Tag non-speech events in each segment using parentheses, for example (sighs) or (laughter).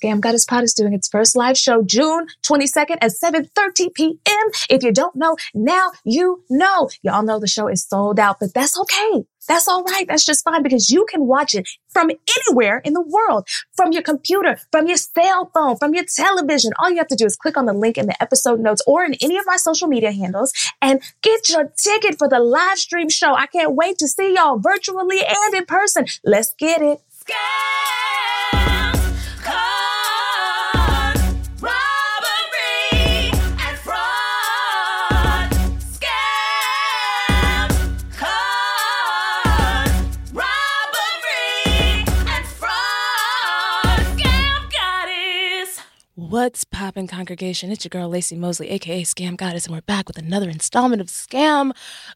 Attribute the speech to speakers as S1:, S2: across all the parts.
S1: Scam Goddess Pod is doing its first live show June 22nd at 7.30 p.m. If you don't know, now you know. Y'all know the show is sold out, but that's okay. That's all right. That's just fine because you can watch it from anywhere in the world, from your computer, from your cell phone, from your television. All you have to do is click on the link in the episode notes or in any of my social media handles and get your ticket for the live stream show. I can't wait to see y'all virtually and in person. Let's get it. What's poppin', congregation? It's your girl Laci Mosley, aka Scam Goddess, and we're back with another installment of Scam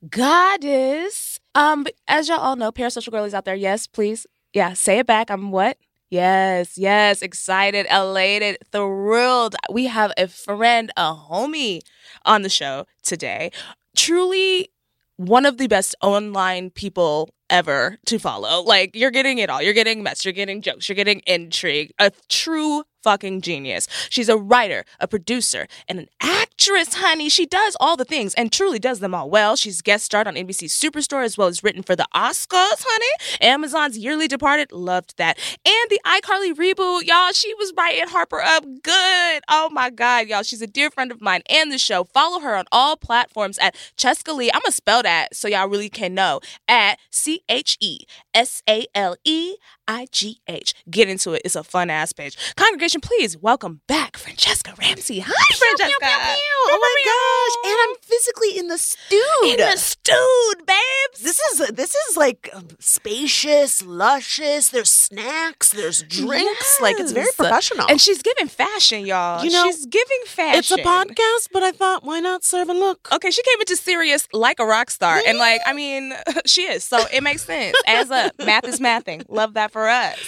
S1: Goddess. Um, as y'all all know, parasocial girlies out there, yes, please, yeah, say it back. I'm what? Yes, yes, excited, elated, thrilled. We have a friend, a homie on the show today. Truly one of the best online people ever to follow. Like, you're getting it all. You're getting mess, you're getting jokes, you're getting intrigue. A true fucking genius. She's a writer, a producer, and an actress, honey. She does all the things and truly does them all well. She's guest starred on NBC Superstore as well as written for the Oscars, honey. Amazon's Yearly Departed, loved that. And the iCarly reboot, y'all, she was writing Harper up good. Oh my God, y'all. She's a dear friend of mine and the show. Follow her on all platforms at Chescaleigh. I'm going to spell that so y'all really can know at C H E S A L E I G H. Get into it. It's a fun ass page. Congregation, please welcome back Franchesca Ramsey. Hi, Franchesca.
S2: Pew, pew, pew. Oh my gosh! And I'm physically in the stude.
S1: In the stude, babes.
S2: This is this is like um, spacious, luscious. There's snacks. There's drinks. Like it's very professional.
S1: And she's giving fashion, y'all.
S2: You know,
S1: she's giving fashion.
S2: it's a podcast, but I thought, why not serve and look?
S1: Okay, she came into serious like a rock star. And like, I mean, (laughs) she is. So it makes sense. As up. Math is mathing. Love that for us.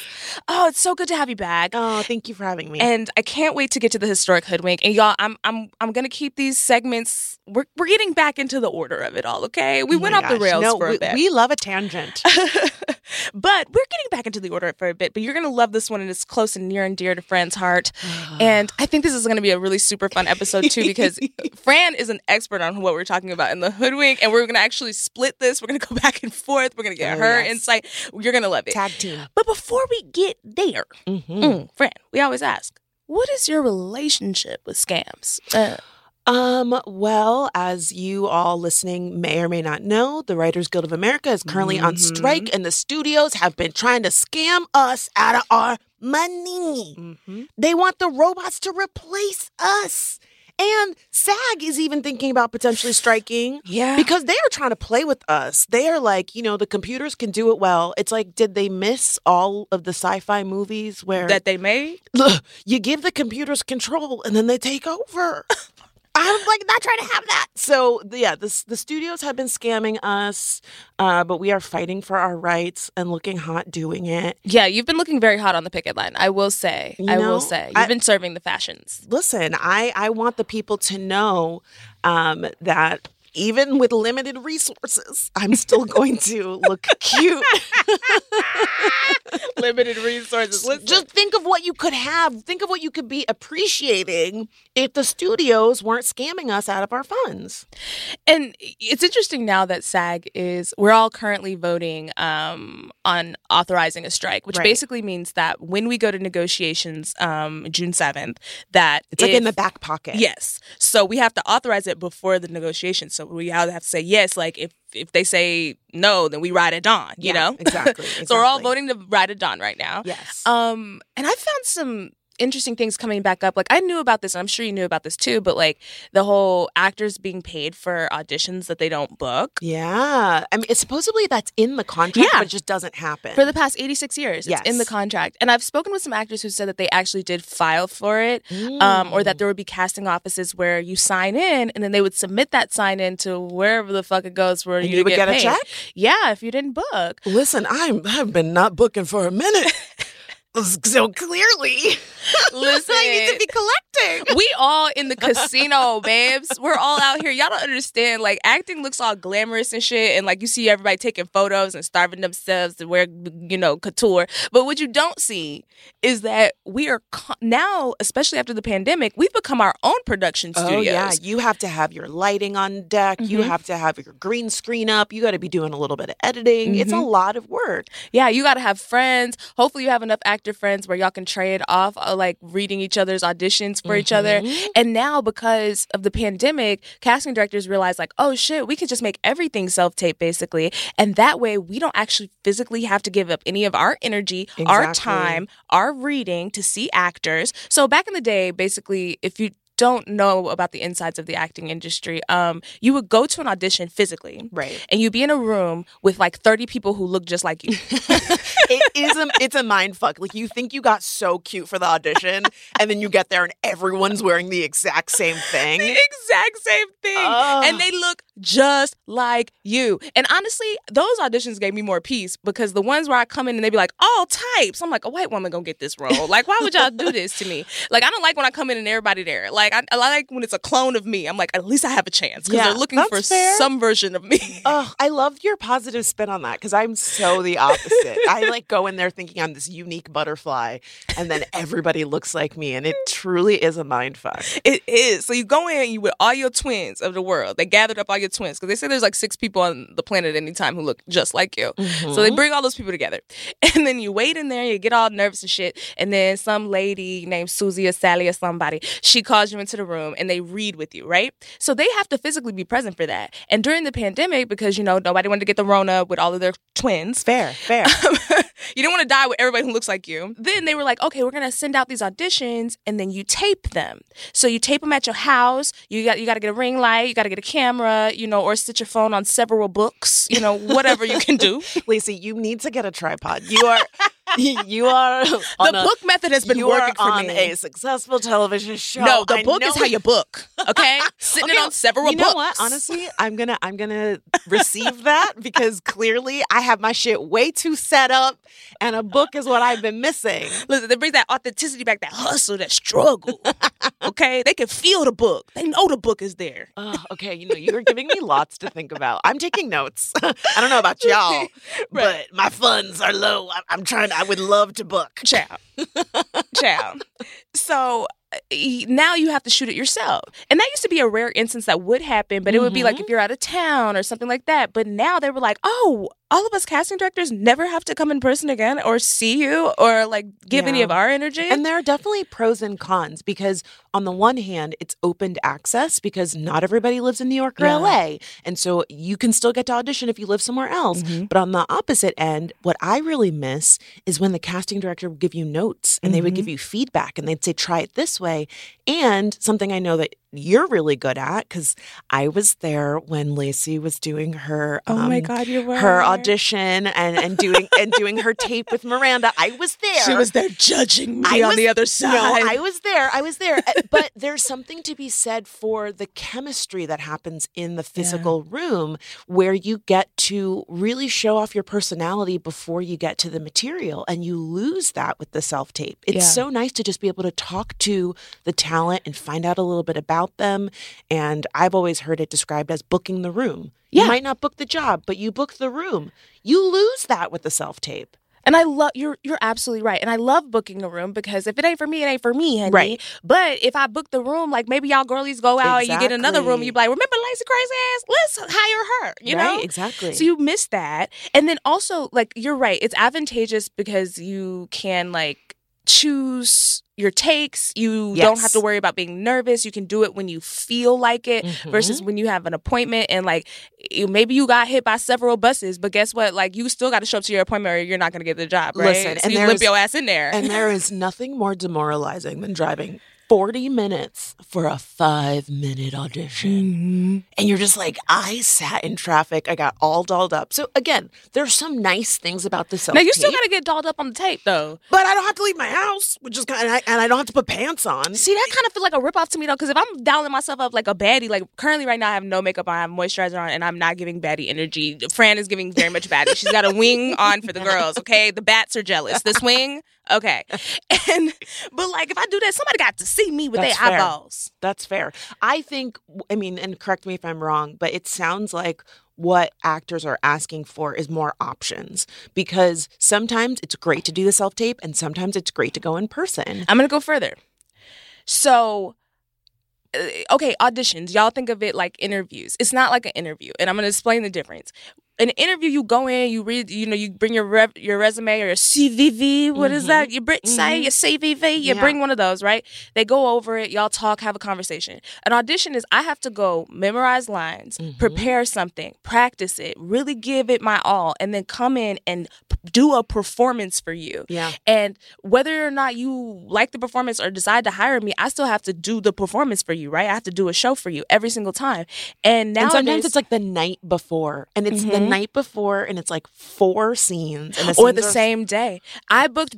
S1: Oh, it's so good to have you back.
S2: Oh, thank you for having me.
S1: And I can't wait to get to the historic hoodwink. And y'all, I'm I'm I'm gonna keep these segments. We're we're getting back into the order of it all. Okay, we
S2: Oh
S1: went off the rails
S2: No,
S1: for
S2: we,
S1: a bit,
S2: we love a tangent. (laughs)
S1: but we're getting back into the order for a bit. But you're gonna love this one, and it's close and near and dear to Fran's heart. (sighs) and I think this is gonna be a really super fun episode too, because (laughs) Fran is an expert on what we're talking about in the hoodwink, and we're gonna actually split this. We're gonna go back and forth. We're gonna get
S2: Oh,
S1: her
S2: yes.
S1: insight. You're gonna love it.
S2: Tag team.
S1: But before we get there,
S2: Mhm.
S1: mm, Fran, we always ask, what is your relationship with scams? Uh,
S2: Um, well, as you all listening may or may not know, the Writers Guild of America is currently on
S1: Mhm.
S2: strike, and the studios have been trying to scam us out of our money.
S1: mm-hmm.
S2: They want the robots to replace us. And SAG is even thinking about potentially striking
S1: Yeah.
S2: because they are trying to play with us. They are like, you know, the computers can do it well. It's like, did they miss all of the sci fi movies where
S1: that they made?
S2: Ugh, (laughs) you give the computers control and then they take over. (laughs) (laughs) I'm like not trying to have that. So yeah, the the studios have been scamming us, uh, but we are fighting for our rights and looking hot doing it.
S1: Yeah, you've been looking very hot on the picket line. I will say.
S2: You
S1: I
S2: know,
S1: will say. You've
S2: I-
S1: been serving the fashions.
S2: Listen, I I want the people to know um, that even with limited resources, I'm still going to look cute. (laughs)
S1: limited resources. Listen.
S2: Just think of what you could have. Think of what you could be appreciating if the studios weren't scamming us out of our funds.
S1: And it's interesting now that SAG is, we're all currently voting um, on authorizing a strike, which
S2: Right.
S1: basically means that when we go to negotiations um, June 7th, that
S2: It's like in the back pocket.
S1: Yes. So we have to authorize it before the negotiation. So we all have to say yes. Like if if they say no, then we ride it on. You
S2: Yeah,
S1: know
S2: exactly, (laughs)
S1: so we're all voting to ride it on right now.
S2: Yes.
S1: Um, and I found some interesting things coming back up. Like I knew about this, and I'm sure you knew about this too. But like the whole actors being paid for auditions that they don't book.
S2: yeah. I mean, it's supposedly that's in the contract,
S1: Yeah.
S2: but it just doesn't happen.
S1: For the past 86 years, it's in the contract. And I've spoken with some actors who said that they actually did file for it, um, or that there would be casting offices where you sign in and then they would submit that sign in to wherever the fuck it goes where
S2: And
S1: you,
S2: you would get a
S1: paid.
S2: check?
S1: Yeah, if you didn't book.
S2: Listen, I'm I've been not booking for a minute. (laughs) (laughs) so clearly, (laughs)
S1: Listen.
S2: I need to be collecting.
S1: we all in the casino, babes. We're all out here. Y'all don't understand. Like acting looks all glamorous and shit, and like you see everybody taking photos and starving themselves to wear, you know, couture. But what you don't see is that we are co- now, especially after the pandemic, we've become our own production studios.
S2: Oh yeah, you have to have your lighting on deck. You
S1: Mhm.
S2: have to have your green screen up. You got to be doing a little bit of editing. It's a
S1: Mhm.
S2: lot of work.
S1: Yeah, you got to have friends. Hopefully, you have enough actor friends where y'all can trade off, uh, like reading each other's auditions for each other.
S2: Mhm.
S1: And now, because of the pandemic, casting directors realize, like, oh shit, we can just make everything self tape, basically. And that way, we don't actually physically have to give up any of our energy, our time, our reading to see actors. So, back in the day, basically, if you don't know about the insides of the acting industry, um, you would go to an audition physically.
S2: Right.
S1: And you'd be in a room with like 30 people who look just like you. (laughs)
S2: it is a it's a mind fuck. Like you think you got so cute for the audition, and then you get there and everyone's wearing the exact same thing.
S1: the exact same thing.
S2: Ugh.
S1: And they look just like you. And honestly, those auditions gave me more peace because the ones where I come in and they be like, all types. I'm like, a white woman gonna get this role. Like, why would y'all do this to me? Like, I don't like when I come in and everybody there. Like, I, I like when it's a clone of me. I'm like, at least I have a chance because
S2: Yeah,
S1: they're looking for
S2: fair.
S1: some version of me. (laughs)
S2: Oh, I love your positive spin on that because I'm so the opposite. I like go in there thinking I'm this unique butterfly, and then everybody looks like me, and it truly is a mind fuck.
S1: It is. So you go in you with all your twins of the world. They gathered up all your twins because they say there's like six people on the planet at any time who look just like you. So they mm-hmm. bring all those people together, (laughs) and then you wait in there. You get all nervous and shit, and then some lady named Susie or Sally or somebody she calls you into the room and they read with you, right? So they have to physically be present for that. And during the pandemic, because you know nobody wanted to get the Rona with all of their twins,
S2: Fair, fair. (laughs)
S1: Um, you don't want to die with everybody who looks like you. Then they were like, okay, we're gonna send out these auditions, and then you tape them. So you tape them at your house. You got you got to get a ring light, you got to get a camera, you know, or sit your phone on several books, you know, whatever you can do. (laughs)
S2: Laci, you need to get a tripod. You are, (laughs) you are. (laughs)
S1: the
S2: a-
S1: book method has been
S2: you
S1: working
S2: are
S1: for
S2: on
S1: me.
S2: a successful television show.
S1: no, the
S2: I
S1: book
S2: know
S1: is how you book. Okay, (laughs) sitting it
S2: Okay,
S1: on several
S2: you know
S1: books.
S2: what? Honestly, I'm gonna I'm gonna receive that because clearly I have my shit way too set up, and a book is what I've been missing.
S1: Listen, it brings that authenticity back, that hustle, that struggle. okay, they can feel the book. They know the book is there.
S2: Oh, okay, you know you're giving me lots to think about. I'm taking notes. I don't know about y'all, but my funds are low. I'm, I'm trying. I would love to book.
S1: Chow. Chow. So now you have to shoot it yourself. And that used to be a rare instance that would happen, but it would be like mm-hmm. if you're out of town or something like that. But now they were like, oh, all of us casting directors never have to come in person again or see you or like give any of our energy.
S2: And there are definitely pros and cons because, on the one hand, it's opened access because not everybody lives in New York or
S1: Yeah.
S2: LA. And so you can still get to audition if you live somewhere else.
S1: Mm-hmm.
S2: But on the opposite end, what I really miss is when the casting director would give you notes and they would
S1: Mm-hmm.
S2: give you feedback and they'd say, try it this way. And something I know that you're really good at because I was there when Laci was doing her
S1: Oh my
S2: um,
S1: God, you were.
S2: her audition and, and doing and doing her tape with Miranda. I was there.
S1: she was there judging me
S2: I
S1: on
S2: was-
S1: the other side.
S2: No, I was there. I was there. Uh, but there's something to be said for the chemistry that happens in the physical room where you get to really show off your personality before you get to the material. And you lose that with the self tape. It's
S1: Yeah.
S2: so nice to just be able to talk to the talent and find out a little bit about about them. And I've always heard it described as booking the room.
S1: Yeah.
S2: You might not book the job, but you book the room. You lose that with the self tape.
S1: And I love you're you're absolutely right. And I love booking a room because if it ain't for me, it ain't for me, honey.
S2: Right.
S1: But if I book the room, like maybe y'all girlies go out and you get another room, and you be like, remember Laci crazy ass? Let's hire her. You
S2: right?
S1: know?
S2: Exactly.
S1: So you miss that. And then also, like, you're right. It's advantageous because you can like choose your takes. You don't have to worry about being nervous. You can do it when you feel like it
S2: Mhm.
S1: versus when you have an appointment and like maybe you got hit by several buses, but guess what? Like you still got to show up to your appointment or you're not going to get the job, right?
S2: Listen,
S1: so
S2: and
S1: you limp your ass in there.
S2: And there (laughs) is nothing more demoralizing than driving 40 minutes for a five minute audition.
S1: Mm-hmm.
S2: And you're just like, I sat in traffic. I got all dolled up. So, again, there's some nice things about the self
S1: now you still got to get dolled up on the tape though.
S2: But I don't have to leave my house, which is kind of, and I, and I don't have to put pants on.
S1: See, that kind of feel like a ripoff to me though, because if I'm dialing myself up like a baddie, like currently right now I have no makeup on, I have moisturizer on, and I'm not giving baddie energy. Fran is giving very much baddie. She's got a wing on for the girls. Okay, the bats are jealous. This wing, okay, (laughs) and but like if I do that, somebody got to see me with
S2: That's
S1: their
S2: fair.
S1: eyeballs.
S2: That's fair. I think, I mean, and correct me if I'm wrong, but it sounds like what actors are asking for is more options because sometimes it's great to do the self tape and sometimes it's great to go in person.
S1: I'm gonna go further. So, okay, auditions. Y'all think of it like interviews. It's not like an interview, and I'm gonna explain the difference. An interview, you go in, you read, you know, you bring your rev- your resume or your CVV. What is
S2: Mhm.
S1: that? Your Brit say
S2: Mhm.
S1: your CVV. You
S2: Yeah.
S1: bring one of those, right? They go over it. Y'all talk, have a conversation. An audition is I have to go memorize lines,
S2: Mhm.
S1: prepare something, practice it, really give it my all, and then come in and do a performance for you.
S2: Yeah.
S1: And whether or not you like the performance or decide to hire me, I still have to do the performance for you, right? I have to do a show for you every single time. And now
S2: sometimes it's like the night before, and it's the
S1: Mhm.
S2: night before, and it's like four scenes, and the
S1: or the
S2: are-
S1: same day. I booked.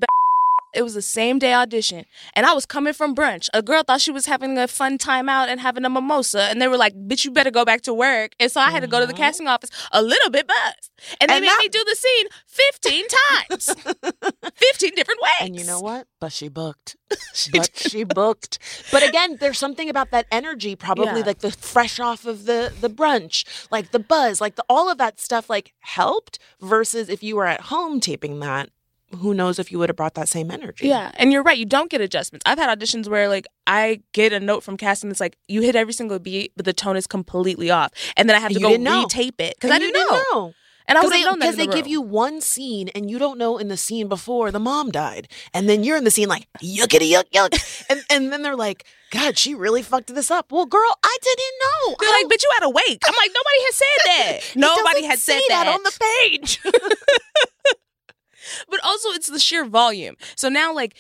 S1: It was the same day audition, and I was coming from brunch. A girl thought she was having a fun time out and having a mimosa, and they were like, "Bitch, you better go back to work." And so I had to go to the
S2: Mhm.
S1: casting office a little bit buzzed, and they
S2: And
S1: made
S2: that-
S1: me do the scene fifteen times, (laughs) fifteen different ways.
S2: And you know what? But she booked. (laughs) (laughs) but she booked. But again, there's something about that energy, probably
S1: Yeah.
S2: like the fresh off of the the brunch, like the buzz, like the all of that stuff, like helped. Versus if you were at home taping that, who knows if you would have brought that same energy?
S1: Yeah, and you're right. You don't get adjustments. I've had auditions where like I get a note from casting that's like you hit every single beat, but the tone is completely off, and then I have to
S2: you
S1: go retape it because I didn't, know. and I would have known that
S2: because
S1: in
S2: they,
S1: the
S2: give you one scene and you don't know in the scene before the mom died, and then you're in the scene like yuckity yuck yuck, (laughs) and and then they're like, God, she really fucked this up. Well, girl, I didn't know.
S1: They're
S2: I
S1: like, but you had a wake. I'm like, nobody has said (laughs) that. Nobody had said
S2: say
S1: that.
S2: on the page. (laughs)
S1: but also, it's the sheer volume. So now, like.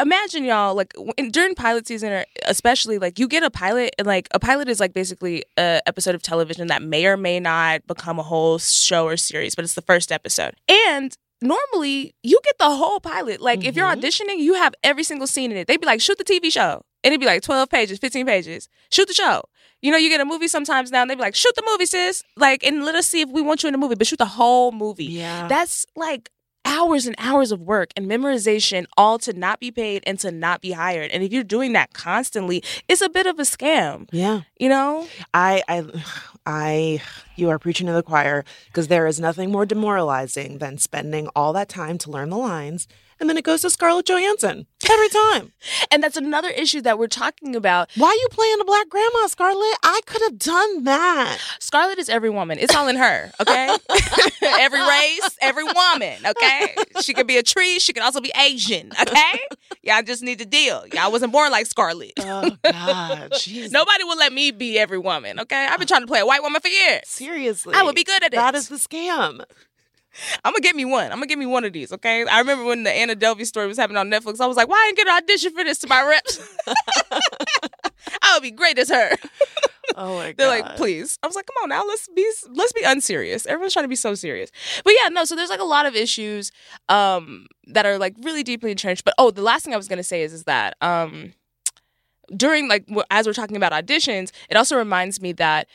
S1: Imagine y'all like w- during pilot season, or especially like you get a pilot, and like a pilot is like basically a episode of television that may or may not become a whole show or series, but it's the first episode. And normally you get the whole pilot. Like if you're
S2: Mhm.
S1: auditioning, you have every single scene in it. They'd be like, shoot the TV show. And it'd be like 12 pages, 15 pages. Shoot the show. You know, you get a movie sometimes now and they'd be like, shoot the movie, sis. Like, and let us see if we want you in the movie, but shoot the whole movie.
S2: Yeah.
S1: That's like hours and hours of work and memorization, all to not be paid and to not be hired. And if you're doing that constantly, it's a bit of a scam,
S2: yeah.
S1: you know?
S2: I, I, I, you are preaching to the choir because there is nothing more demoralizing than spending all that time to learn the lines and then it goes to Scarlett Johansson every time. (laughs)
S1: And that's another issue that we're talking about.
S2: Why are you playing a black grandma, Scarlett? I could have done that.
S1: Scarlett is every woman. It's all in her, okay? (laughs) every race, every woman, okay? She could be a tree. She could also be Asian, okay? Y'all just need to deal. Y'all wasn't born like Scarlett.
S2: Oh (laughs) God, jeez.
S1: Nobody will let me be every woman, okay? I've been trying to play a white woman for years.
S2: seriously,
S1: I would be good at it.
S2: That is the scam. (laughs)
S1: I'm gonna get me one. I'm gonna get me one of these, okay? I remember when the Anna Delvey story was happening on Netflix. I was like, why I didn't get an audition for this to my reps? (laughs) (laughs) I would be great as her.
S2: Oh my God.
S1: They're like, please. I was like, come on now, let's be let's be unserious. Everyone's trying to be so serious. But yeah, no. So there's like a lot of issues um, that are like really deeply entrenched. But oh, the last thing I was gonna say is is that um, during like as we're talking about auditions, it also reminds me that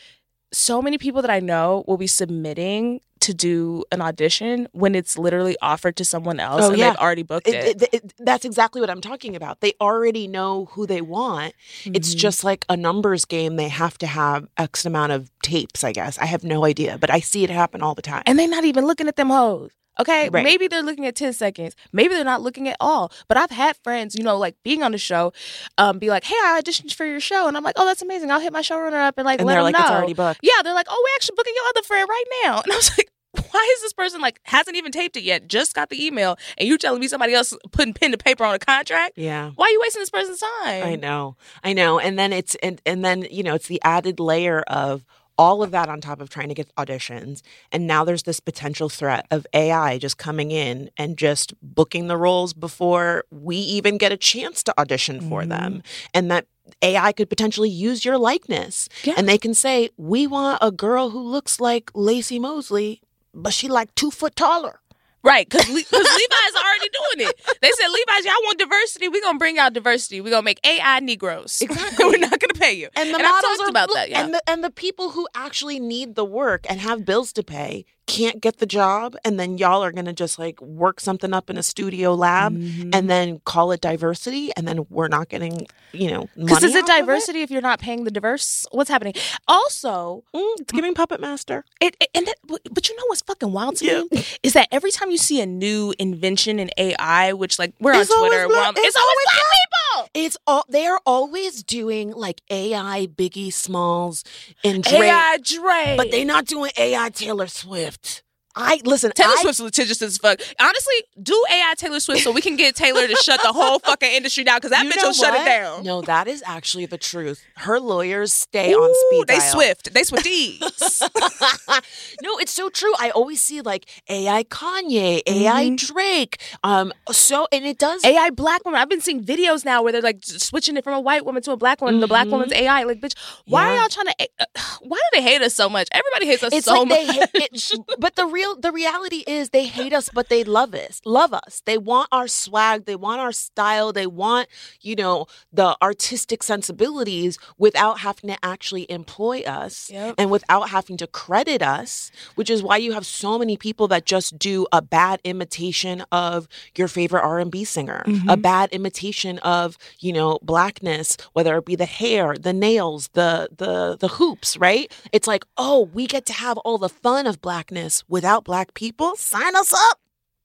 S1: so many people that I know will be submitting to do an audition when it's literally offered to someone else
S2: Oh,
S1: and
S2: yeah.
S1: they've already booked it.
S2: It- it- that's exactly what I'm talking about. They already know who they want. It's
S1: Mhm.
S2: just like a numbers game. They have to have X amount of tapes, I guess. I have no idea, but I see it happen all the time.
S1: and they're not even looking at them hoes. Okay,
S2: Right.
S1: maybe they're looking at 10 seconds. Maybe they're not looking at all. But I've had friends, you know, like being on the show, um, be like, hey, I auditioned for your show. And I'm like, oh, that's amazing. I'll hit my showrunner up and like
S2: and
S1: let
S2: they're
S1: them
S2: like,
S1: know.
S2: it's already booked.
S1: Yeah, they're like, oh, we're actually booking your other friend right now. (laughs) And I was like, why is this person like hasn't even taped it yet? Just got the email, and you telling me somebody else putting pen to paper on a contract?
S2: Yeah.
S1: Why are you wasting this person's time?
S2: I know. I know. And then it's and and then, you know, it's the added layer of all of that on top of trying to get auditions. And now there's this potential threat of AI just coming in and just booking the roles before we even get a chance to audition for
S1: Mm-hmm.
S2: them. And that AI could potentially use your likeness.
S1: Yeah.
S2: And they can say, We want a girl who looks like Laci Mosley, but she like two foot taller.
S1: Right, because Le- Levi's already doing it. They said, Levi's, y'all want diversity? We're going to bring out diversity. We're going to make AI Negroes. (laughs)
S2: Exactly.
S1: We're not going to pay you.
S2: And the
S1: I
S2: models
S1: talked
S2: are
S1: about
S2: look,
S1: that, yeah.
S2: and the and the people who actually need the work and have bills to pay can't get the job, and then y'all are gonna just like work something up in a studio lab
S1: Mm-hmm.
S2: and then call it diversity, and then we're not getting you know
S1: Because is it diversity if you're not paying the diverse? What's happening? Also,
S2: Mm, it's giving Puppet Master.
S1: it, it and that, but you know what's fucking wild to
S2: Yeah.
S1: me is that every time you see a new invention in AI, which like we're
S2: It's
S1: on
S2: always
S1: Twitter, we're
S2: black-
S1: on,
S2: it's
S1: it's always black people.
S2: It's all they are always doing like AI Biggie Smalls and Drake,
S1: AI Dre,
S2: but they're not doing AI Taylor Swift. I listen.
S1: Taylor
S2: I,
S1: Swift's litigious as fuck. Honestly, do AI Taylor Swift so we can get Taylor to shut the whole fucking industry down because that
S2: you
S1: bitch will shut it down.
S2: No, that is actually the truth. Her lawyers stay
S1: Ooh,
S2: on speed
S1: they
S2: dial.
S1: swift. They (laughs) swifties. (laughs)
S2: no, it's so true. I always see like AI Kanye, AI
S1: Mm-hmm.
S2: Drake. Um, so and it does.
S1: AI black woman. I've been seeing videos now where they're like switching it from a white woman to a black woman. The black woman's AI. Like, bitch, why are
S2: Mm-hmm.
S1: Y'all trying to? uh, Why do they hate us so much? Everybody hates us
S2: it's
S1: so
S2: like
S1: much.
S2: they hate it, but the (laughs) real the reality is they hate us, but they love us. Love us. They want our swag. They want our style. They want you know the artistic sensibilities without having to actually employ us
S1: Yep.
S2: and without having to credit us. Which is why you have so many people that just do a bad imitation of your favorite R and B singer, a mm-hmm. bad imitation of you know blackness, whether it be the hair, the nails, the the the hoops. Right? It's like oh, we get to have all the fun of blackness without black people. Sign us up.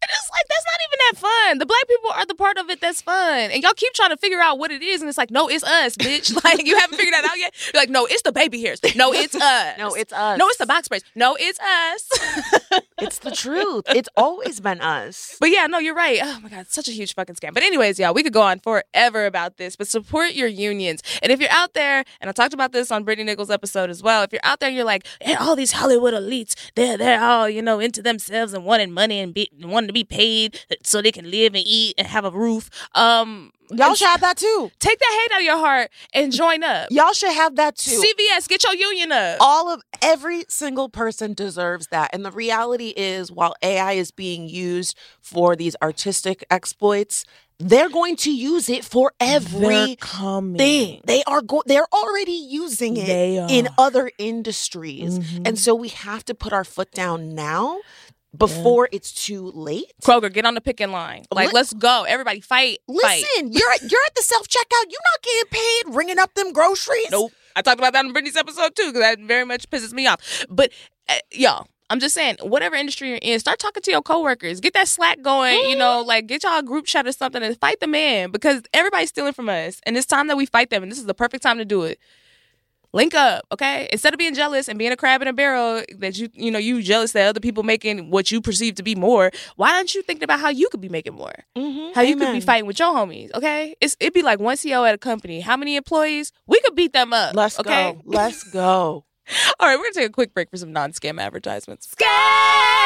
S1: And it's like that's not even that fun. The black people are the part of it that's fun, and y'all keep trying to figure out what it is, and it's like, no, it's us, bitch. (laughs) Like you haven't figured that out yet. You're like, no, it's the baby hairs. No, it's (laughs) us.
S2: No, it's us.
S1: No, it's the box sprays. No, it's us. (laughs)
S2: It's the truth. It's always been us.
S1: But yeah, no, you're right. Oh my God, it's such a huge fucking scam. But anyways, y'all, we could go on forever about this, but support your unions. And if you're out there, and I talked about this on Brittany Nichols' episode as well, if you're out there and you're like, hey, all these Hollywood elites, they're they're all, you know, into themselves and wanting money and be, wanting to be paid so they can live and eat and have a roof. Um
S2: Y'all should have that too.
S1: take that hate out of your heart and join up.
S2: Y'all should have that too.
S1: CVS, get your union up.
S2: all of every single person deserves that and the reality is while ai is being used for these artistic exploits they're going to use it for every thing they are go- they're already using it in.
S1: Mm-hmm.
S2: other industries and so we have to put our foot down now before it's too late
S1: Kroger, get on the picking line. Like,
S2: Li-
S1: let's go. Everybody fight. fight.
S2: listen you're at, you're at the self checkout you're not getting paid ringing up them groceries
S1: Nope. I talked about that in Brittany's episode too, because that very much pisses me off. But uh, y'all, I'm just saying, whatever industry you're in, start talking to your coworkers. Get that slack going. You know, like get y'all a group chat or something and fight the man because everybody's stealing from us, and it's time that we fight them. And this is the perfect time to do it. Link up, okay? Instead of being jealous and being a crab in a barrel, that you you know you jealous that other people making what you perceive to be more. Why don't you think about how you could be making more?
S2: Mhm.
S1: How you could be fighting with your homies, okay? It's it'd be like one CEO at a company. How many employees? We could beat them up.
S2: let's
S1: okay?
S2: go let's go (laughs)
S1: All right, we're gonna take a quick break for some non-scam advertisements.
S3: Scams!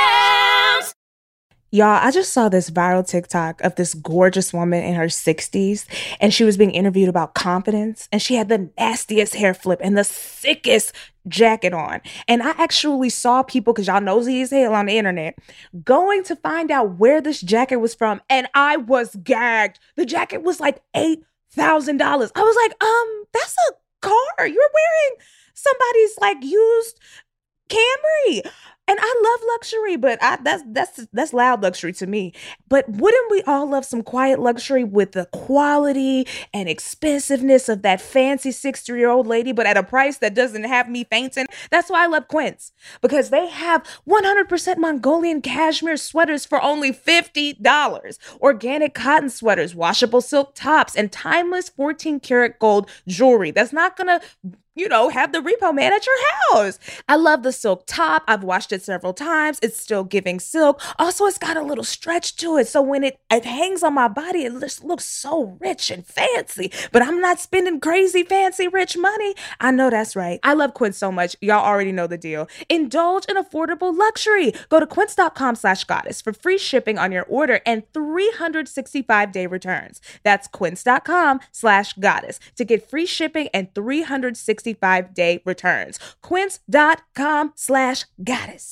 S3: Y'all, I just saw this viral TikTok of this gorgeous woman in her 60s, and she was being interviewed about confidence, and she had the nastiest hair flip and the sickest jacket on. And I actually saw people, because y'all nosy as hell on the internet, going to find out where this jacket was from, and I was gagged. The jacket was like $8,000. I was like, um, that's a car. You're wearing
S1: somebody's like used Camry. And I love luxury, but I, that's that's that's loud luxury to me. But wouldn't we all love some quiet luxury with the quality and expensiveness of that fancy 60-year-old lady, but at a price that doesn't have me fainting? That's why I love Quince because they have 100% Mongolian cashmere sweaters for only $50, organic cotton sweaters, washable silk tops, and timeless 14 karat gold jewelry. That's not gonna you know, have the repo man at your house. I love the silk top. I've washed it several times. It's still giving silk. Also, it's got a little stretch to it. So when it, it hangs on my body, it just looks so rich and fancy. But I'm not spending crazy, fancy, rich money. I know that's right. I love Quince so much. Y'all already know the deal. Indulge in affordable luxury. Go to quince.com slash goddess for free shipping on your order and 365 day returns. That's quince.com slash goddess to get free shipping and 365 365 day returns. Quince.com slash goddess.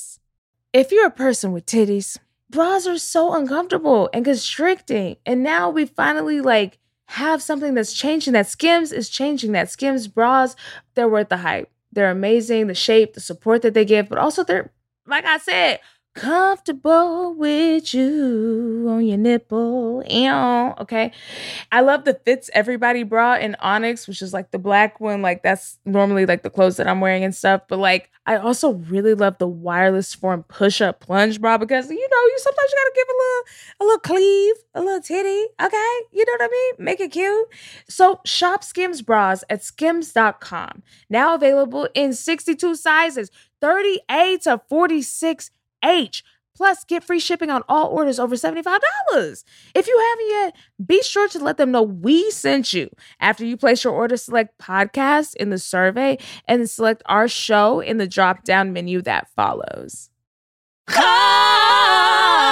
S1: If you're a person with titties, bras are so uncomfortable and constricting. And now we finally like have something that's changing that Skims is changing that. Skims bras, they're worth the hype. They're amazing, the shape, the support that they give, but also they're, like I said, comfortable with you on your nipple. Ew, okay. I love the fits everybody bra in Onyx, which is like the black one. Like that's normally like the clothes that I'm wearing and stuff. But like I also really love the wireless form push-up plunge bra because you know, you sometimes you gotta give a little a little cleave, a little titty. Okay. You know what I mean? Make it cute. So shop Skims bras at skims.com. Now available in 62 sizes, 38 to 46 H. Plus, get free shipping on all orders over $75. If you haven't yet, be sure to let them know we sent you. After you place your order, select podcast in the survey and select our show in the drop down menu that follows.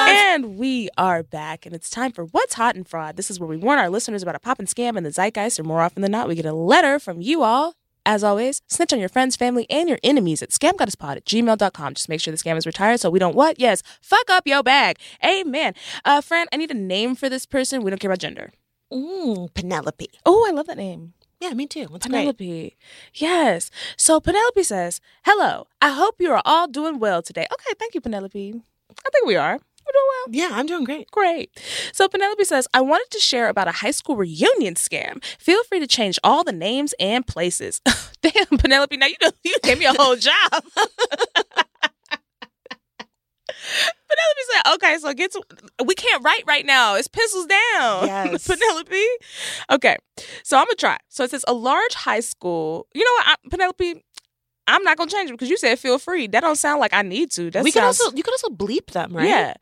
S1: And we are back, and it's time for What's Hot and Fraud. This is where we warn our listeners about a pop and scam in the zeitgeist, or more often than not, we get a letter from you all as always, snitch on your friends, family, and your enemies at scamgoddesspod at gmail.com. Just make sure the scam is retired so we don't what? Yes, fuck up your bag. Amen. Uh, Fran, I need a name for this person. We don't care about gender.
S2: Mm, Penelope.
S4: Oh, I love that name.
S2: Yeah, me too. That's
S4: Penelope.
S2: great.
S4: Yes. So Penelope says, Hello, I hope you are all doing well today. Okay, thank you, Penelope. I think we are. Doing well.
S2: Yeah, I'm doing great.
S4: Great. So Penelope says, I wanted to share about a high school reunion scam. Feel free to change all the names and places. (laughs) Damn, Penelope, now you know you gave me a whole job. (laughs) Penelope said, okay, so get to we can't write right now. It's pencils down. (laughs)
S2: Yes.
S4: Penelope. Okay. So I'm gonna try. So it says a large high school. You know what, I, Penelope? I'm not gonna change it because you said feel free. That don't sound like I need to. That
S2: we could
S4: sounds,
S2: also you could also bleep them, right?
S4: Yeah.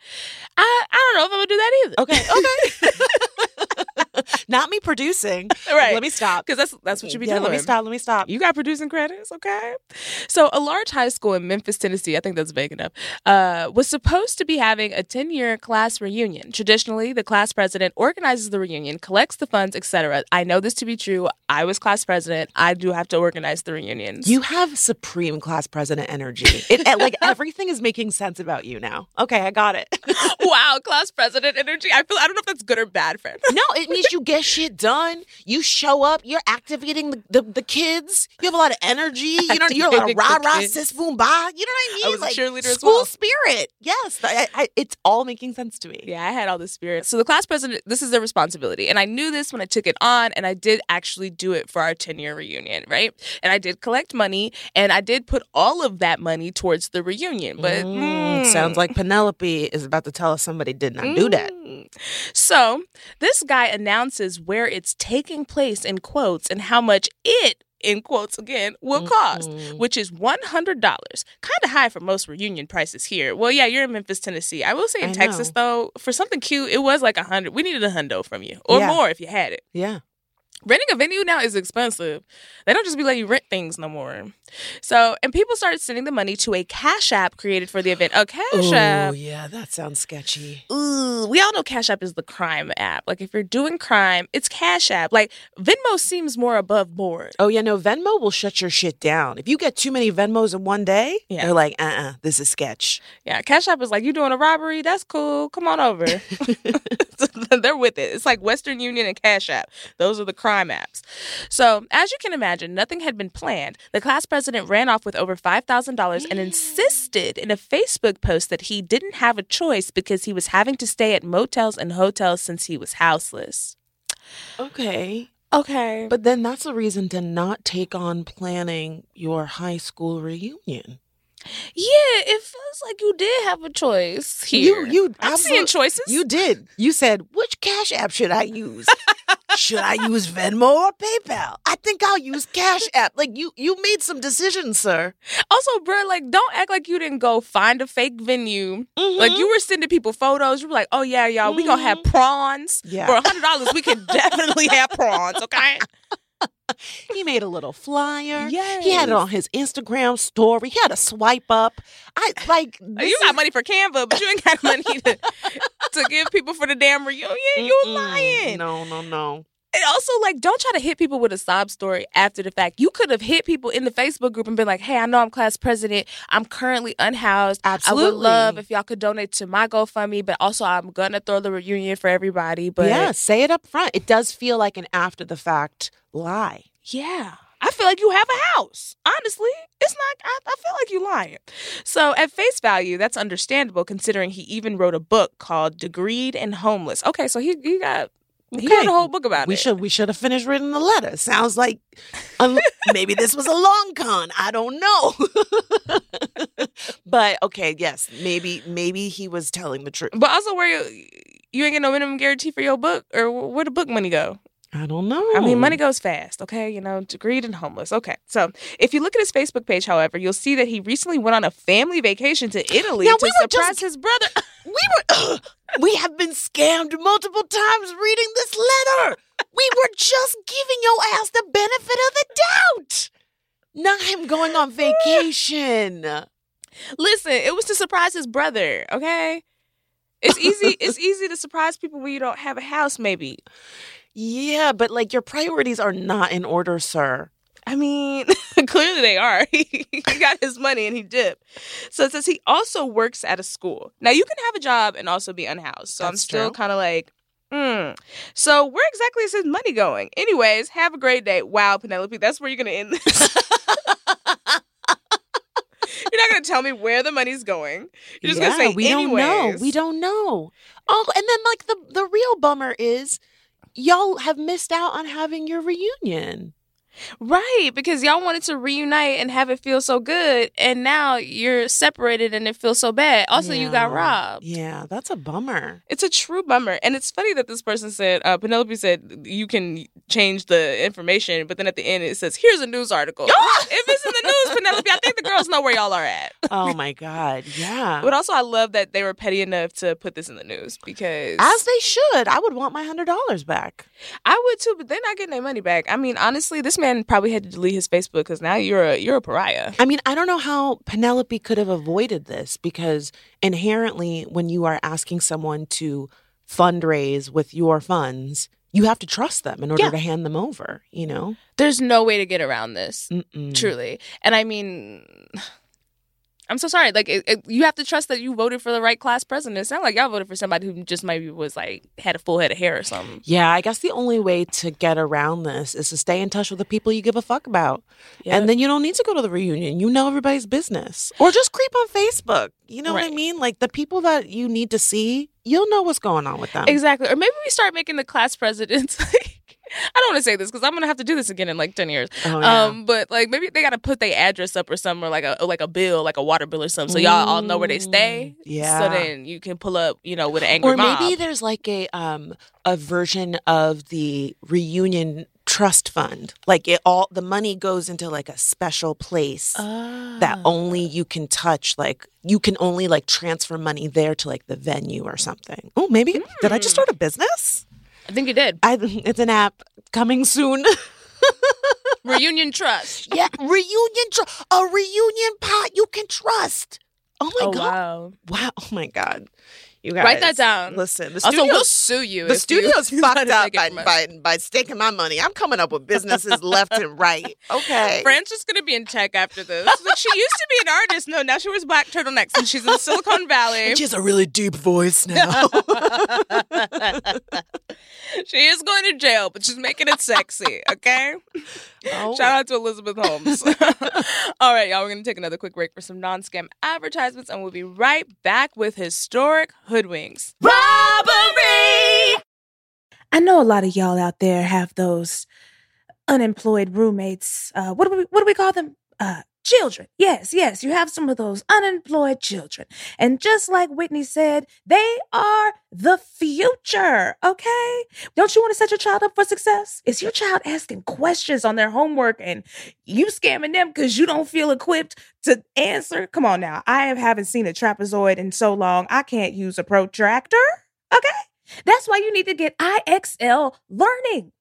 S4: I I don't know if I'm gonna do that either.
S2: Okay. (laughs) Okay. (laughs) (laughs) Not me producing. (laughs)
S4: Right.
S2: Let me stop.
S4: Because that's that's what you be
S2: yeah,
S4: doing.
S2: let me stop. Let me stop.
S4: You got producing credits, okay? So, a large high school in Memphis, Tennessee, I think that's vague enough, uh, was supposed to be having a 10 year class reunion. Traditionally, the class president organizes the reunion, collects the funds, etc. I know this to be true. I was class president. I do have to organize the reunions.
S2: You have supreme class president energy. It eh, like (laughs) everything is making sense about you now. Okay, I got it.
S4: wow, class president energy. I feel I don't know if that's good or bad, friend.
S2: No, it means you get shit done. You show up. You're activating the, the, the kids. You have a lot of energy. (laughs) You know, you're a lot of
S4: Activating
S2: rah rah sis boom ba. You know what I mean?
S4: I was a cheerleader as
S2: school
S4: well.
S2: spirit. Yes, I, I, it's all making sense to me.
S4: Yeah, I had all the spirit. So the class president, this is their responsibility. And I knew this when I took it on, and I did actually do it for our 10 year reunion, right? And I did collect money, and I did put all of that money towards the reunion. But
S2: Mm,
S4: mm,
S2: sounds like Penelope is about to tell us somebody did not do that.
S4: Mm. So this guy announces where it's taking place in quotes and how much it in quotes again will cost,
S2: Mm-mm.
S4: which is one hundred dollars. Kind of high for most reunion prices here. Well, yeah, you're in Memphis, Tennessee. I will say in
S2: I
S4: Texas
S2: know.
S4: though, for something cute, it was like a hundred. We needed a hundo from you or
S2: Yeah.
S4: more if you had it.
S2: Yeah.
S4: Renting a venue now is expensive. They don't just be letting you rent things no more. So, and people started sending the money to a Cash App created for the event. A Cash App.
S2: Oh, yeah, that sounds sketchy.
S4: Ooh, we all know Cash App is the crime app. Like if you're doing crime, it's Cash App. Like Venmo seems more above board.
S2: Oh, yeah, no, Venmo will shut your shit down. If you get too many Venmos in one day,
S4: Yeah.
S2: they're like, uh uh this is sketch.
S4: Yeah, Cash App is like you doing a robbery. That's cool. Come on over. (laughs) (laughs) They're with it. It's like Western Union and Cash App. Those are the crime
S1: crime apps. So, as you can imagine, nothing had been planned. The class president ran off with over $5,000 and insisted in a Facebook post that he didn't have a choice because he was having to stay at motels and hotels since he was houseless.
S2: Okay.
S1: Okay.
S2: But then that's a reason to not take on planning your high school reunion.
S1: Yeah, it feels like you did have a choice here.
S2: You, you,
S1: I'm seeing choices.
S2: You did. You said, which Cash App should I use? should I use Venmo or PayPal? I think I'll use Cash App. Like you, you made some decisions, sir.
S1: also, bro, like, don't act like you didn't go find a fake venue. Like, you mm-hmm. were sending people photos. You were like, oh, yeah, y'all, we gonna have mm-hmm. prawns.
S2: Yeah.
S1: For a $100, we can (laughs) definitely have prawns, okay?
S2: He made a little flyer.
S1: Yes.
S2: He had it on his Instagram story. He had a swipe up. I like.
S1: You got money for Canva, but you ain't got (laughs) money to, to give people for the damn reunion. You lying.
S2: No, no, no.
S1: And also, like, don't try to hit people with a sob story after the fact. You could have hit people in the Facebook group and been like, hey, I know I'm class president. I'm currently unhoused. I would love if y'all could donate to my GoFundMe, but also I'm going to throw the reunion for everybody. But
S2: yeah, say it up front. It does feel like an after the fact lie.
S1: Yeah. I feel like you have a house. Honestly, it's not, I, I feel like you lying. So, at face value, that's understandable considering he even wrote a book called Degreed and Homeless. Okay, so he, he got, he
S2: Okay.
S1: wrote a whole book about
S2: We
S1: it.
S2: should we should have finished writing the letter. Sounds like um, (laughs) maybe this was a long con. I don't know. (laughs) but okay, yes, maybe maybe he was telling the truth.
S1: But also, where you, you ain't get no minimum guarantee for your book, or where the book money go?
S2: I don't know.
S1: I mean, money goes fast, okay? You know, degreed and homeless. Okay. So if you look at his Facebook page, however, you'll see that he recently went on a family vacation to Italy
S2: Yeah,
S1: to
S2: we were
S1: surprise
S2: just-
S1: his brother. (laughs)
S2: we were (clears throat) we have been scammed multiple times reading this letter. We were just giving your ass the benefit of the doubt. Not him going on vacation.
S1: Listen, it was to surprise his brother, okay? It's easy. it's easy to surprise people when you don't have a house. Maybe.
S2: Yeah, but like your priorities are not in order, sir.
S1: I mean, (laughs) clearly they are. (laughs) he got his money and he dipped. So it says he also works at a school. Now you can have a job and also be unhoused. So I'm still kind of like, hmm. So where exactly is his money going? Anyways, have a great day. Wow, Penelope, that's where you're gonna end this. (laughs) you're not gonna tell me where the money's going. You're just gonna say
S2: we don't know. We don't know. Oh, and then like the the real bummer is y'all have missed out on having your reunion.
S1: Right, because y'all wanted to reunite and have it feel so good, and now you're separated and it feels so bad. Also, you got robbed.
S2: Yeah, that's a bummer.
S1: It's a true bummer. And it's funny that this person said, uh, Penelope said, you can change the information, but then at the end it says, here's a news article. (laughs) if it's in the news, Penelope, I think the girls know where y'all are at. (laughs)
S2: Oh my god. Yeah.
S1: But also, I love that they were petty enough to put this in the news because
S2: As they should. I would want my hundred dollars back.
S1: I would too, but they're not getting their money back. I mean, honestly, this man probably had to delete his Facebook because now you're a you're a pariah.
S2: I mean, I don't know how Penelope could have avoided this because inherently, when you are asking someone to fundraise with your funds, you have to trust them in order
S1: Yeah.
S2: to hand them over, you know?
S1: There's no way to get around this.
S2: Mm-mm.
S1: Truly. And I mean, I'm so sorry. Like, it, it- you have to trust that you voted for the right class president. It's not like y'all voted for somebody who just maybe was like, had a full head of hair or something.
S2: Yeah, I guess the only way to get around this is to stay in touch with the people you give a fuck about. And then you don't need to go to the reunion. You know everybody's business. Or just creep on Facebook. You know what I mean? Like the people that you need to see, you'll know what's going on with them.
S1: Exactly. Or maybe we start making the class presidents like, (laughs) I don't want to say this because I'm gonna have to do this again in like ten years.
S2: Oh, yeah.
S1: Um, but like maybe they gotta put their address up or something, or like a like a bill, like a water bill or something, so y'all all know where they stay.
S2: Mm, yeah.
S1: So then you can pull up, you know, with an angry
S2: or
S1: mob.
S2: maybe there's like a um a version of the reunion trust fund. Like it all the money goes into like a special place that
S1: Ah.
S2: only you can touch like you can only like transfer money there to like the venue or something. Oh, maybe did I just start a business?
S1: I think you did.
S2: I it's an app coming soon. (laughs)
S1: Reunion Trust.
S2: yeah, reunion trust. a reunion pot you can trust. Oh my
S1: oh
S2: god.
S1: wow.
S2: Wow. Oh my God. You guys
S1: Write that down.
S2: Listen, the
S1: Also,
S2: studio,
S1: we'll sue you.
S2: the studio's (laughs)
S1: you
S2: fucked up by, by by staking my money. I'm coming up with businesses (laughs) left and right. Okay.
S1: Fran's just gonna be in tech after this. Like she used to be an artist. No, now she wears black turtlenecks and she's in Silicon Valley.
S2: She has a really deep voice now.
S1: She is going to jail, but she's making it sexy. Okay.
S2: Oh.
S1: Shout out to Elizabeth Holmes. (laughs) All right, y'all. We're gonna take another quick break for some non-scam advertisements, and we'll be right back with historic hoodwinks. Robbery.
S3: I know a lot of y'all out there have those unemployed roommates. Uh, what do we what do we call them? Uh, children. Yes, yes, you have some of those unemployed children. And just like Whitney said, they are the future. Okay, don't you want to set your child up for success? Is your child asking questions on their homework and you scamming them because you don't feel equipped to answer? Come on now, I haven't seen a trapezoid in so long. I can't use a protractor. Okay. That's why you need to get IXL Learning.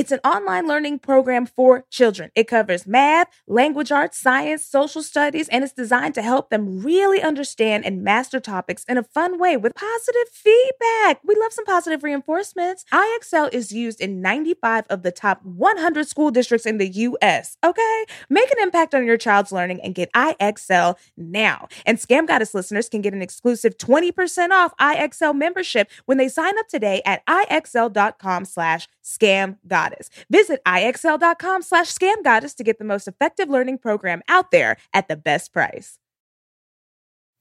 S3: It's an online learning program for children. It covers math, language arts, science, social studies, and it's designed to help them really understand and master topics in a fun way with positive feedback. We love some positive reinforcements. IXL is used in 95 of the top 100 school districts in the US. Okay? Make an impact on your child's learning and get IXL now. And Scam Goddess listeners can get an exclusive 20% off IXL membership when they sign up today at IXL.com slash scam goddess. Visit IXL.com slash scam goddess to get the most effective learning program out there at the best price.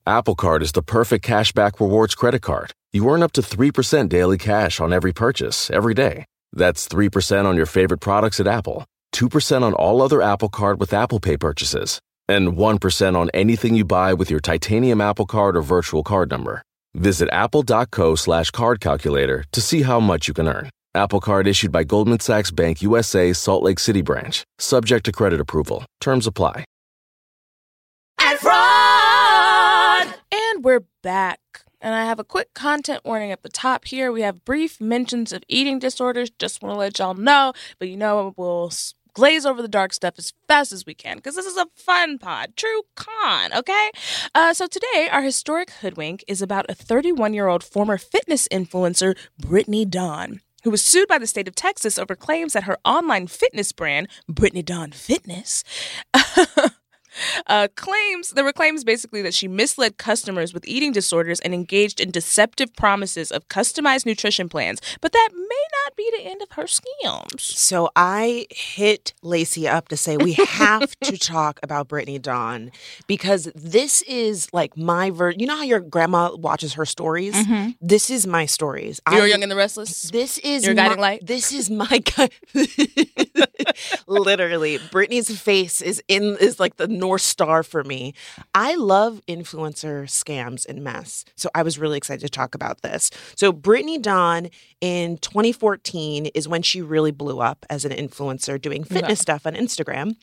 S5: Apple Card is the perfect cashback rewards credit card. You earn up to 3% daily cash on every purchase every day. That's 3% on your favorite products at Apple, 2% on all other Apple Card with Apple Pay purchases, and 1% on anything you buy with your titanium Apple Card or virtual card number. Visit apple.co slash card calculator to see how much you can earn. Apple Card issued by Goldman Sachs Bank USA Salt Lake City branch, subject to credit approval. Terms apply.
S1: And fraud! And we're back. And I have a quick content warning at the top here. We have brief mentions of eating disorders. Just want to let y'all know. But you know, we'll glaze over the dark stuff as fast as we can because this is a fun pod. True con, okay? Uh, so today, our historic hoodwink is about a 31 year old former fitness influencer, Brittany Dawn. Who was sued by the state of Texas over claims that her online fitness brand, Brittany Dawn Fitness, (laughs) (laughs) uh, claims there were claims basically that she misled customers with eating disorders and engaged in deceptive promises of customized nutrition plans, but that may not be the end of her schemes.
S2: So I hit Laci up to say we have to (laughs) talk about Brittany Dawn because this is like my ver. You know how your grandma watches her stories. This is my stories.
S1: You're
S2: I-
S1: young and the restless.
S2: This is
S1: Your
S2: my,
S1: guiding light?
S2: This is my (laughs) guy. Literally, Brittany's face is in is like the north star for me. I love influencer scams and mess, so I was really excited to talk about this. So Brittany Dawn in 2014 is when she really blew up as an influencer doing fitness stuff on Instagram.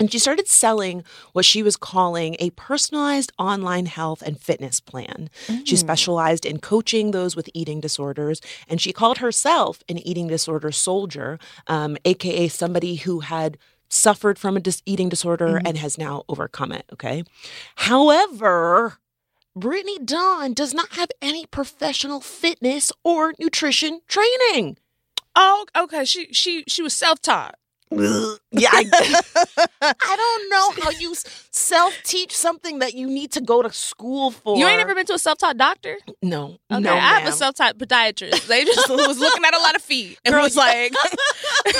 S2: And she started selling what she was calling a personalized online health and fitness plan. She specialized in coaching those with eating disorders, and she called herself an eating disorder soldier, um, aka somebody who had suffered from a dis- eating disorder mm-hmm. and has now overcome it. Okay. However, Brittany Dawn does not have any professional fitness or nutrition training.
S1: Oh, okay. She she she was self taught. (laughs)
S2: Yeah, I, (laughs) I don't know how you self teach something that you need to go to school for.
S1: You ain't ever been to a self taught doctor?
S2: No,
S1: Okay,
S2: no,
S1: I have a self taught podiatrist. They just (laughs) was looking at a lot of feet and
S2: Girl,
S1: was like,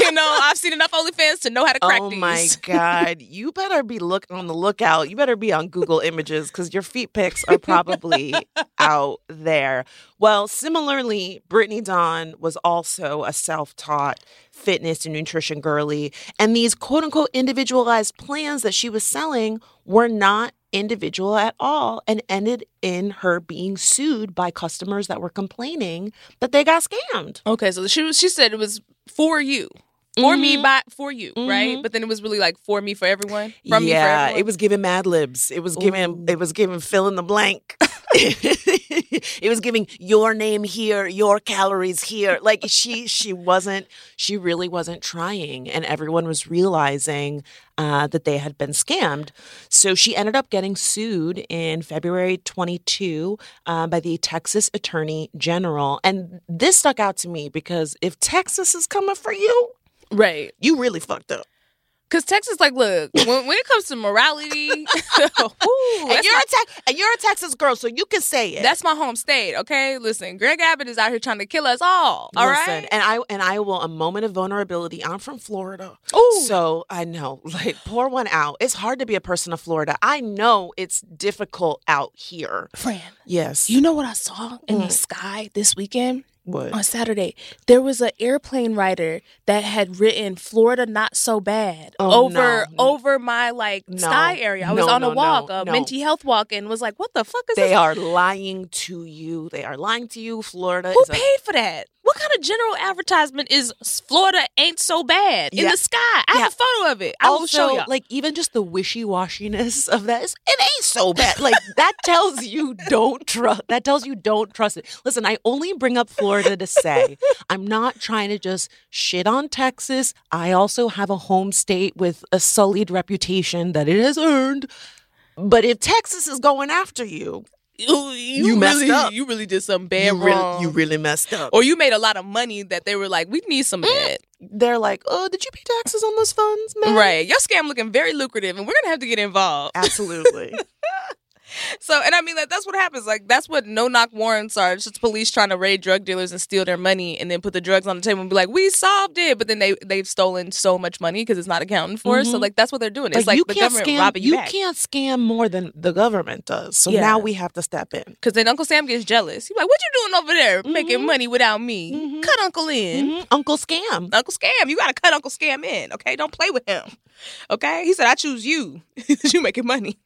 S1: you know, I've seen enough OnlyFans to know how to crack
S2: Oh
S1: these.
S2: my god! You better be look on the lookout. You better be on Google Images because your feet pics are probably out there. Well, similarly, Brittany Dawn was also a self-taught fitness and nutrition girly, and these quote-unquote individualized plans that she was selling were not individual at all and ended in her being sued by customers that were complaining that they got scammed.
S1: Okay, so she was she said it was for you. For me
S2: Mhm.
S1: by for you, right?
S2: Mhm.
S1: But then it was really like for me for everyone. From me for
S2: yeah,
S1: everyone.
S2: it was giving Mad Libs. It was giving it was giving fill in the blank. (laughs) (laughs) it was giving your name here, your calories here. Like she she wasn't she really wasn't trying and everyone was realizing uh, that they had been scammed. So she ended up getting sued in February 22 uh, by the Texas Attorney General. And this stuck out to me because if Texas is coming for you,
S1: Right.
S2: you really fucked up.
S1: Because Texas, like, look, (laughs) when, when it comes to morality, woo, (laughs)
S2: And you're
S1: my,
S2: a Tex- and you're a Texas girl, so you can say it.
S1: that's my home state, okay? Listen, Greg Abbott is out here trying to kill us all, all right?
S2: Listen, and I and I will a moment of vulnerability. I'm from Florida,
S1: Ooh.
S2: so I know. (laughs) Like, pour one out. It's hard to be a person of Florida. I know it's difficult out here.
S1: Fran,
S2: Yes.
S1: you know what I saw in
S2: Mm.
S1: the sky this weekend?
S2: What?
S1: On Saturday, there was an airplane rider that had written "Florida not so bad"
S2: Oh,
S1: over
S2: no.
S1: over my like
S2: No.
S1: sky area. I was
S2: No,
S1: on a walk, a
S2: no.
S1: mentee health walk, and was like, "What the fuck is this?
S2: They
S1: this?
S2: are lying to you. They are lying to you. Florida
S1: Who
S2: is a
S1: paid for that? What kind of general advertisement is Florida ain't so bad in
S2: Yeah.
S1: the sky? I have a photo of it. I will show you.
S2: like even just the wishy-washiness (laughs) of that is it ain't so (laughs) bad like that tells you don't trust that tells you don't trust it listen i only bring up florida to say (laughs) i'm not trying to just shit on texas i also have a home state with a sullied reputation that it has earned but if texas is going after you
S1: you,
S2: you messed
S1: really,
S2: up.
S1: You really did something bad
S2: you really,
S1: wrong.
S2: you really messed up
S1: or you made a lot of money that they were like, we need some mm. of that.
S2: they're like oh did you pay taxes on those funds man
S1: Right. Your scam looking very lucrative and we're gonna have to get involved.
S2: absolutely (laughs)
S1: So and I mean like that's what happens. Like that's what no knock warrants are. It's just police trying to raid drug dealers and steal their money and then put the drugs on the table and be like, We solved it. But then they they've stolen so much money because it's not accounted for. So
S2: Mhm.
S1: like that's what they're doing. It's like,
S2: you
S1: the
S2: can't
S1: government
S2: scam.
S1: robbing you,
S2: can't scam more than the government does. So
S1: Yeah.
S2: now we have to step in.
S1: Cause then Uncle Sam gets jealous. He's like, "What you doing over there, making
S2: Mhm.
S1: money without me?
S2: Mhm.
S1: Cut Uncle in,
S2: Mhm. Uncle Scam.
S1: Uncle Scam. You gotta cut Uncle Scam in, okay? Don't play with him, okay?" He said, "I choose you. (laughs) you making money."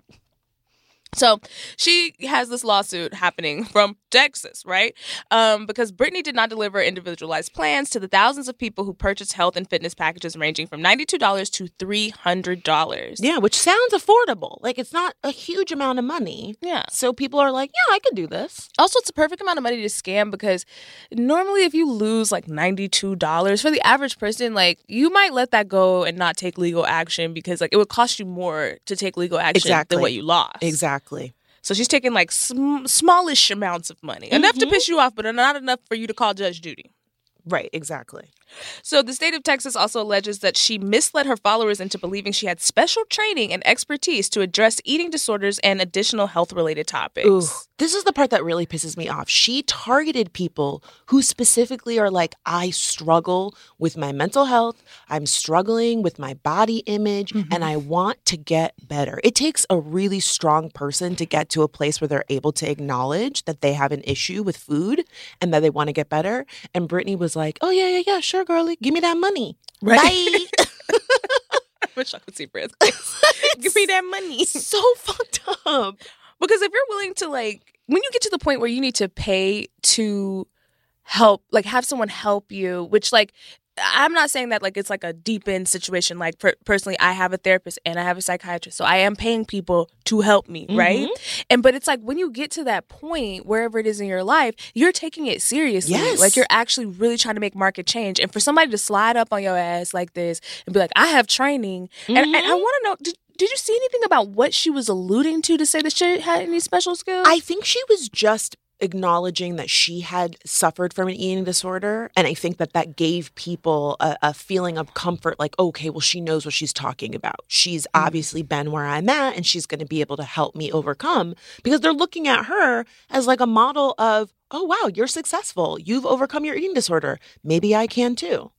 S1: So she has this lawsuit happening from Texas, right? Um, because Brittany did not deliver individualized plans to the thousands of people who purchased health and fitness packages ranging from ninety-two dollars to three hundred dollars.
S2: Yeah, which sounds affordable. Like it's not a huge amount of money.
S1: yeah.
S2: So people are like, yeah, I could do this.
S1: Also, it's a perfect amount of money to scam because normally, if you lose like $92 for the average person, like you might let that go and not take legal action because like it would cost you more to take legal action
S2: Exactly.
S1: than what you lost.
S2: Exactly.
S1: So she's taking like sm- smallish amounts of money, enough to
S2: Mhm.
S1: piss you off, but not enough for you to call Judge Judy.
S2: Right. Exactly.
S1: So the state of Texas also alleges that she misled her followers into believing she had special training and expertise to address eating disorders and additional health related topics.
S2: Ooh, this is the part that really pisses me off. She targeted people who specifically are like, I struggle with my mental health. I'm struggling with my body image mm-hmm. and I want to get better. It takes a really strong person to get to a place where they're able to acknowledge that they have an issue with food and that they want to get better. And Brittany was like, Oh, yeah, yeah, yeah, sure, girlie. Give me that money.
S1: Right.
S2: Bye.
S1: I (laughs) wish I could see Brad's face. (laughs) Give me that money.
S2: so fucked up.
S1: Because if you're willing to like when you get to the point where you need to pay to help like have someone help you, which like I'm not saying that like it's like a deep end situation. Like per- personally, I have a therapist and I have a psychiatrist, so I am paying people to help me, right? Mm-hmm. And but it's like when you get to that point, wherever it is in your life, you're taking it seriously.
S2: Yes.
S1: Like you're actually really trying to make market change. And for somebody to slide up on your ass like this and be like, "I have training," and, and I mm-hmm. want to know, did, did you see anything about what she was alluding to to say that she had any special skills?
S2: I think she was just acknowledging that she had suffered from an eating disorder. And I think that that gave people a, a feeling of comfort like, okay, well, she knows what she's talking about. She's mm-hmm. obviously been where I'm at and she's going to be able to help me overcome because they're looking at her as like a model of, oh, wow, you're successful. You've overcome your eating disorder. Maybe I can too.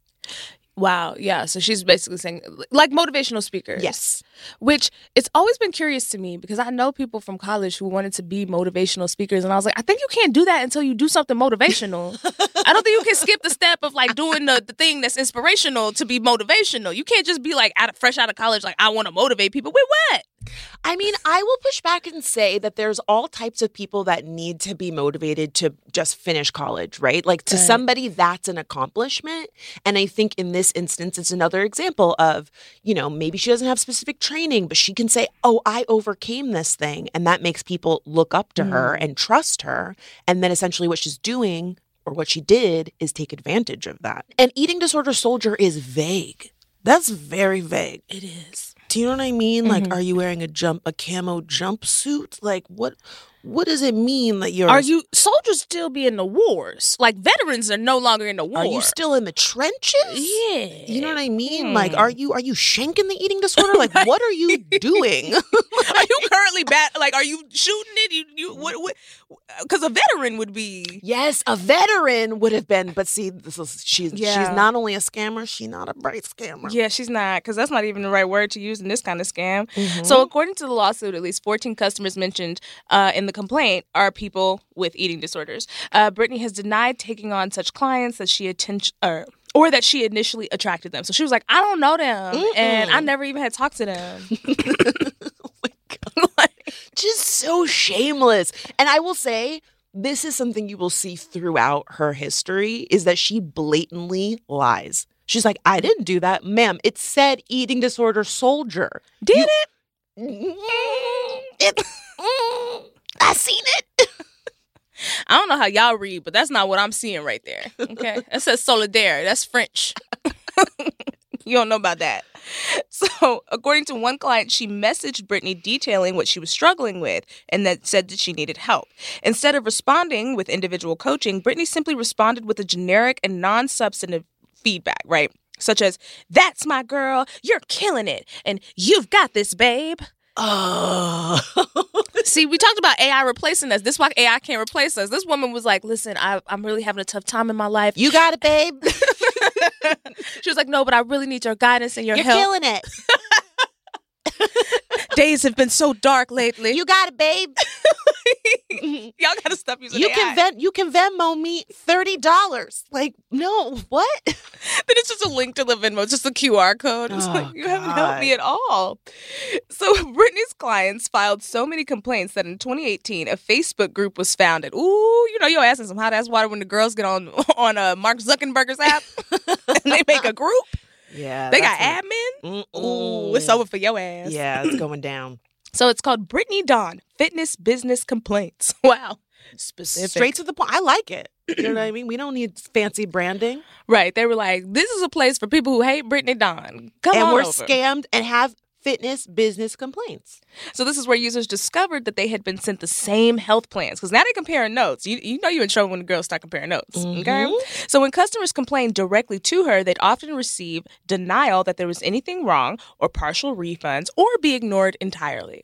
S1: Wow, yeah. So she's basically saying like motivational speakers.
S2: Yes.
S1: Which it's always been curious to me because I know people from college who wanted to be motivational speakers and I was like, I think you can't do that until you do something motivational. (laughs) I don't think you can skip the step of like doing the, the thing that's inspirational to be motivational. You can't just be like out of fresh out of college, like I want to motivate people. With what?
S2: I mean, I will push back and say that there's all types of people that need to be motivated to just finish college, right? Like to
S1: Right.
S2: somebody, that's an accomplishment. And I think in this instance, it's another example of, you know, maybe she doesn't have specific training, but she can say, oh, I overcame this thing. And that makes people look up to her mm-hmm. and trust her. And then essentially what she's doing or what she did is take advantage of that. And eating disorder soldier is vague. That's very vague.
S1: It is.
S2: Do you know what I mean? Like, mm-hmm. are you wearing a jump, a camo jumpsuit? Like, what, what does it mean that you're?
S1: Are you soldiers still be in the wars? Like veterans are no longer in the war.
S2: Are you still in the trenches?
S1: Yeah.
S2: You know what I mean? Like, are you are you shanking the eating disorder? Like, (laughs) what are you doing? (laughs)
S1: are you (laughs) currently bat? Like, are you shooting it? You, you, what? Because a veteran would be.
S2: yes, a veteran would have been, but see, this is she's
S1: Yeah.
S2: she's not only a scammer, she's not a bright scammer.
S1: Yeah, she's not, because that's not even the right word to use in this kind of scam.
S2: Mm-hmm.
S1: So, according to the lawsuit, at least 14 customers mentioned uh, in the complaint are people with eating disorders. Uh, Brittany has denied taking on such clients that she attention or or that she initially attracted them. So she was like, I don't know them, and I never even had talked to them. (laughs) (laughs)
S2: just so shameless. And I will say, this is something you will see throughout her history is that she blatantly lies. She's like, I didn't do that. Ma'am, it said eating disorder soldier.
S1: Did
S2: You-
S1: it? (laughs)
S2: It mm, I seen it. (laughs)
S1: I don't know how y'all read, but that's not what I'm seeing right there. Okay. (laughs) that says solidaire. That's French. (laughs) you don't know about that. So, according to one client, she messaged Brittany detailing what she was struggling with and that said that she needed help. Instead of responding with individual coaching, Brittany simply responded with a generic and non substantive feedback, right? Such as, That's my girl. You're killing it. And you've got this, babe.
S2: Oh. (laughs)
S1: See, we talked about AI replacing us. This is why AI can't replace us. This woman was like, "Listen, I, I'm really having a tough time in my life."
S2: you got it, babe. (laughs)
S1: She was like, "No, but I really need your guidance and your
S2: You're
S1: help.
S2: killing it. (laughs)
S1: Days have been so dark lately.
S2: You got it, babe. (laughs) (laughs)
S1: Y'all gotta stop using
S2: You
S1: AI.
S2: can ven- you can Venmo me thirty dollars. Like, no, what? (laughs)
S1: then it's just a link to the Venmo, it's just a QR code. It's
S2: Oh,
S1: like you haven't helped me at all. So Brittany's clients filed so many complaints that in 2018 a Facebook group was founded. Ooh, you know, you're asking some hot ass water when the girls get on on uh, Mark Zuckerberg's app and they make a group.
S2: Yeah,
S1: They got admin.
S2: a-
S1: Ooh, it's over for your ass.
S2: Yeah, it's (clears throat) going down.
S1: So it's called Brittany Dawn Fitness Business Complaints. (laughs) Wow. Specific.
S2: Straight to the point. I like it. (clears throat) You know what I mean? We don't need fancy branding.
S1: Right. They were like, this is a place for people who hate Brittany Dawn. Come
S2: and
S1: on
S2: we're
S1: over.
S2: scammed and have fitness business complaints.
S1: So this is where users discovered that they had been sent the same health plans because now they're comparing notes. You, you know you're in trouble when the girls start comparing notes. Okay. Mm-hmm. So when customers complained directly to her, they'd often receive denial that there was anything wrong or partial refunds or be ignored entirely.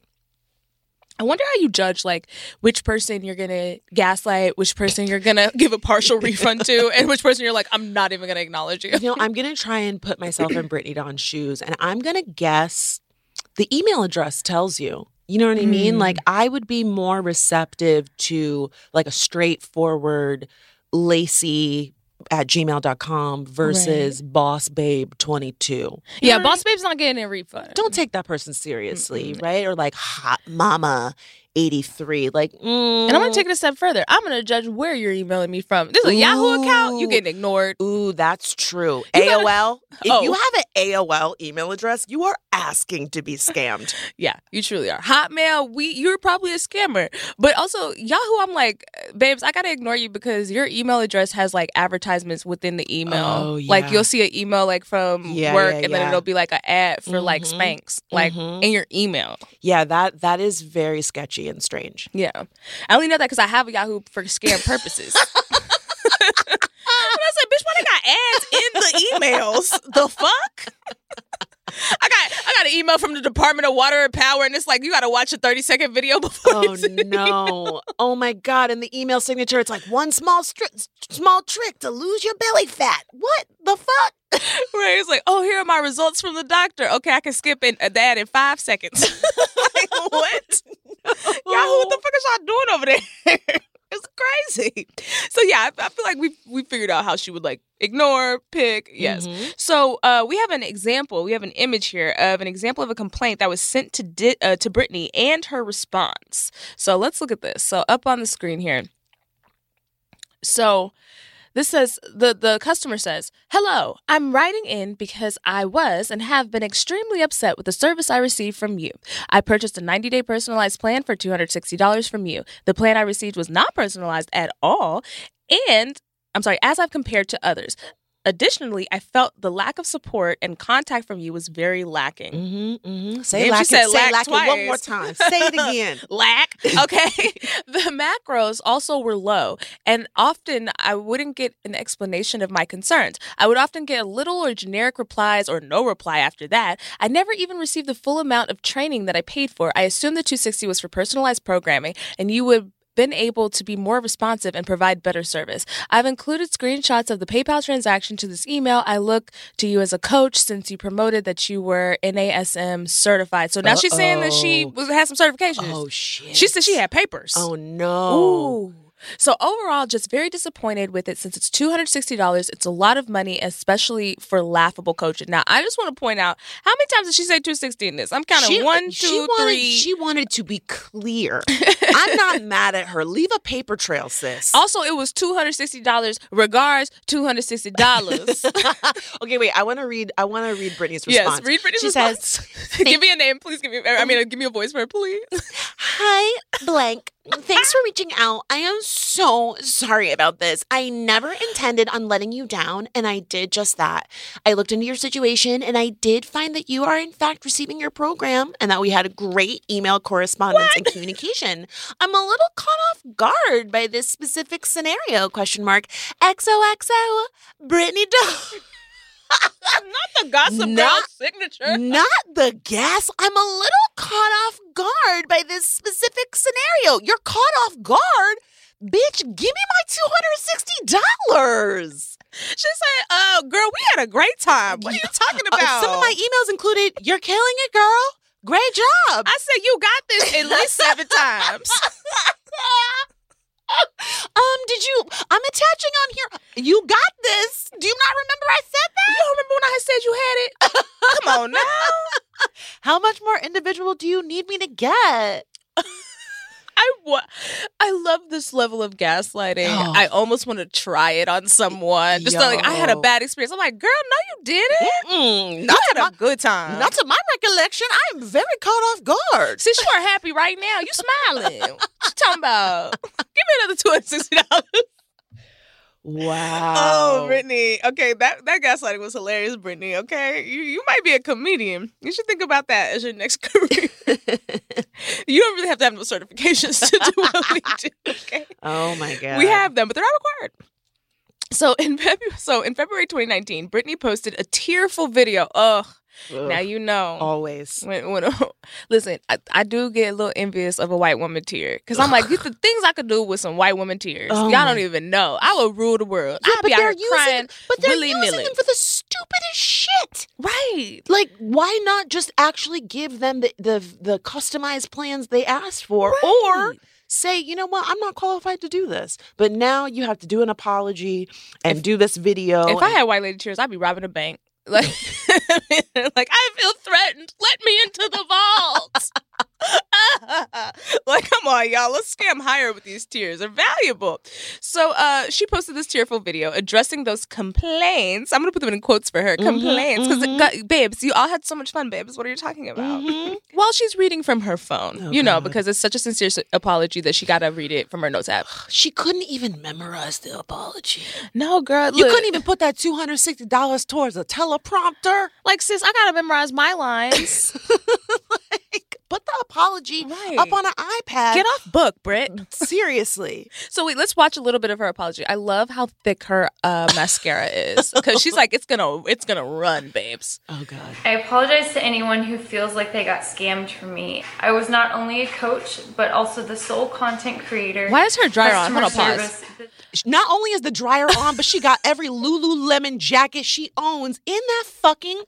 S1: I wonder how you judge like which person you're gonna gaslight, which person you're gonna (laughs) give a partial refund to, (laughs) and which person you're like, I'm not even gonna acknowledge you.
S2: You know, I'm going to try and put myself in (coughs) Brittany Dawn's shoes and I'm going to guess the email address tells you. You know what I mean? Like, mm. I would be more receptive to like a straightforward Laci at gmail.com versus boss babe 22.
S1: Yeah, Boss Babe's not getting a refund.
S2: Don't take that person seriously, right? Or like hot mama 83. Like, mm,
S1: And I'm gonna take it a step further. I'm gonna judge where you're emailing me from. This is a Yahoo account. You
S2: Ooh.
S1: getting ignored.
S2: Ooh, that's true.
S1: You gotta-
S2: AOL. (laughs) If
S1: Oh.
S2: you have an AOL email address, you are asking to be scammed. (laughs)
S1: Yeah, you truly are. Hotmail, we you're probably a scammer. But also Yahoo, I'm like, babes, I gotta ignore you because your email address has like advertisements within the email.
S2: Oh, yeah.
S1: Like you'll see an email like from
S2: Yeah,
S1: work,
S2: yeah,
S1: and then it'll be like an ad for like
S2: Mhm.
S1: Spanx, like
S2: Mhm.
S1: in your email.
S2: yeah, that that is very sketchy and strange.
S1: Yeah, I only know that because I have a Yahoo for scam purposes. (laughs) And I said, bitch, why they got ads in the emails? The fuck? I got I got an email from the Department of Water and Power, and it's like you got to watch a thirty second video before.
S2: Oh
S1: you see the
S2: no! Oh my god! In the email signature, it's like one small stri- small trick to lose your belly fat. What the fuck? (laughs)
S1: Right? It's like, oh, here are my results from the doctor. Okay, I can skip in, uh, that in five seconds. (laughs) like, what? (laughs) Yahoo, what the fuck is y'all doing over there? (laughs) it's crazy. So yeah, I, I feel like we we figured out how she would like ignore, pick. Yes.
S2: Mm-hmm.
S1: So uh, we have an example. We have an image here of an example of a complaint that was sent to di- uh, to Brittany and her response. So let's look at this. So up on the screen here. So this says the the customer says, "Hello, I'm writing in because I was and have been extremely upset with the service I received from you. I purchased a 90-day personalized plan for $260 from you. The plan I received was not personalized at all, and I'm sorry, as I've compared to others. Additionally, I felt the lack of support and contact from you was very lacking.
S2: Mm-hmm, mm-hmm. Say
S1: Damn, she
S2: lack,
S1: said
S2: it, say
S1: lack
S2: lack it one more time. Say it again. (laughs)
S1: lack. (laughs) Okay. the macros also were low, and often I wouldn't get an explanation of my concerns. I would often get a little or generic replies or no reply after that. I never even received the full amount of training that I paid for. I assumed the 260 was for personalized programming, and you would been able to be more responsive and provide better service. I've included screenshots of the PayPal transaction to this email. I look to you as a coach since you promoted that you were NASM certified. So now she's saying that she was has some certifications.
S2: Oh shit.
S1: She said she had papers.
S2: Oh no.
S1: Ooh. So overall, just very disappointed with it since it's two hundred sixty dollars. It's a lot of money, especially for laughable coaching. Now, I just want to point out how many times did she say two sixty in this? I'm counting
S2: She- uh,
S1: one,
S2: she
S1: two,
S2: wanted,
S1: three.
S2: She wanted to be clear. (laughs) I'm not mad at her. Leave a paper trail, sis.
S1: also, it was two hundred sixty dollars. Regards, two hundred sixty dollars. (laughs)
S2: okay, wait. I want to read. I want to read Brittany's response.
S1: yes, read Brittany's
S2: She
S1: response.
S2: says, (laughs)
S1: give me a name, please. Give me. I mean, give me a voice for it, please.
S2: Hi, blank. Thanks for reaching out. I am so sorry about this. I never intended on letting you down, and I did just that. I looked into your situation, and I did find that you are, in fact, receiving your program and that we had a great email correspondence and (laughs) communication. I'm a little caught off guard by this specific scenario, question mark. XOXO, Brittany Dog. (laughs) (laughs)
S1: Not the gossip girl
S2: Not-
S1: signature.
S2: Not the gas. I'm a little caught off guard by this specific scenario. You're caught off guard? Bitch, give me my $260.
S1: She said, "Uh, girl, we had a great time. What are you talking
S2: Uh,
S1: about?"
S2: some of my emails included, You're killing it, girl. Great job.
S1: I said you got this at least seven (laughs) times. (laughs) (laughs)
S2: um, did you? I'm attaching on here. You got this. Do you not remember I said that?
S1: You don't remember when I said you had it? Come on now. (laughs)
S2: How much more individual do you need me to get? (laughs)
S1: I wa- I love this level of gaslighting.
S2: Oh.
S1: I almost want to try it on someone. Just like I had a bad experience. I'm like, girl, no, you didn't.
S2: Mm,
S1: You
S2: not,
S1: had
S2: my,
S1: a good time.
S2: not to my recollection. I am very caught off guard.
S1: Since you are happy right now, you smiling. what you talking about? (laughs) Give me another two hundred sixty dollars.
S2: Oh, wow.
S1: Oh, Brittany. Okay, that that gaslighting was hilarious, Brittany. Okay, you you might be a comedian. You should think about that as your next (laughs) career. (laughs) you don't really have to have no certifications to do what we (laughs) do. Okay,
S2: oh my god.
S1: we have them, but they're not required. So in February, so in February 2019, Brittany posted a tearful video. Ugh,
S2: Ugh,
S1: now you know.
S2: always.
S1: When, when, (laughs) listen, I, I do get a little envious of a white woman tear because I'm like, (sighs) the things I could do with some white woman tears.
S2: Oh
S1: Y'all don't even know. I would rule the world.
S2: Yeah,
S1: I'd
S2: but
S1: be out
S2: they're
S1: here
S2: using,
S1: crying.
S2: but they're
S1: willy-nilly.
S2: using them for the stupidest shit.
S1: Right.
S2: Like, why not just actually give them the the, the customized plans they asked for, or say, you know what, I'm not qualified to do this. But now you have to do an apology and do this video.
S1: If I had white lady tears, I'd be robbing a bank. Like, (laughs) like I feel threatened. Let me into the vault. (laughs) (laughs) like, come on, y'all. Let's scam higher with these tears. They're valuable. So, uh, she posted this tearful video addressing those complaints. I'm gonna put them in quotes for her.
S2: Mhm,
S1: Complaints, because
S2: mhm.
S1: babes, you all had so much fun, babes. What are you talking about?
S2: Mhm. (laughs)
S1: While she's reading from her phone,
S2: Oh,
S1: you know,
S2: God.
S1: because it's such a sincere apology that she gotta read it from her notes app. (sighs)
S2: she couldn't even memorize the apology.
S1: No, girl,
S2: You couldn't even put that two hundred sixty dollars towards a teleprompter.
S1: like, sis. I gotta memorize my lines. (laughs)
S2: like, put the apology
S1: Right.
S2: up on an iPad.
S1: Get off book, Britt.
S2: Seriously. (laughs)
S1: So wait, let's watch a little bit of her apology. I love how thick her uh, mascara is because she's like, it's gonna, it's gonna run, babes.
S2: Oh God.
S6: I apologize to anyone who feels like they got scammed from me. I was not only a coach, but also the sole content creator.
S1: Why is her dryer on? Hold on, pause.
S2: Not only is the dryer on, but she got every Lululemon jacket she owns in that fucking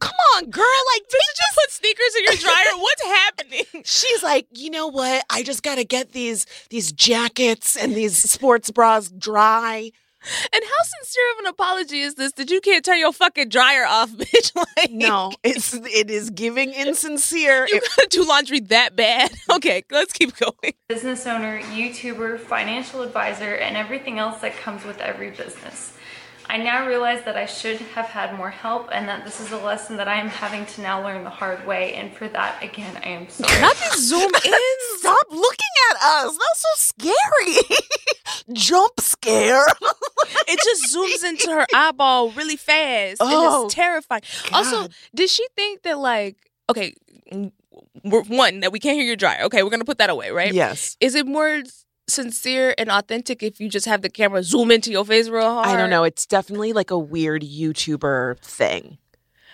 S2: come on, girl. Like,
S1: Did you just put sneakers in your dryer? (laughs) What's happening?
S2: she's like, you know what? I just gotta get these these jackets and these sports bras dry.
S1: And how sincere of an apology is this that you can't turn your fucking dryer off, (laughs) bitch? Like,
S2: No, it's it is giving (laughs) insincere.
S1: you gotta do laundry that bad. Okay, let's keep going.
S6: business owner, YouTuber, financial advisor, and everything else that comes with every business. I now realize that I should have had more help and that this is a lesson that I am having to now learn the hard way. And for that, again, I am sorry.
S1: Not to zoom (laughs) in.
S2: Stop looking at us. That's so scary. (laughs) Jump scare. (laughs)
S1: It just zooms into her eyeball really fast.
S2: Oh,
S1: and it's terrifying. Also,
S2: God.
S1: did she think that like okay, mm, one that we can't hear your dryer. Okay, we're gonna put that away, right?
S2: Yes.
S1: Is it more sincere and authentic if you just have the camera zoom into your face real hard?
S2: I don't know. It's definitely like a weird YouTuber thing.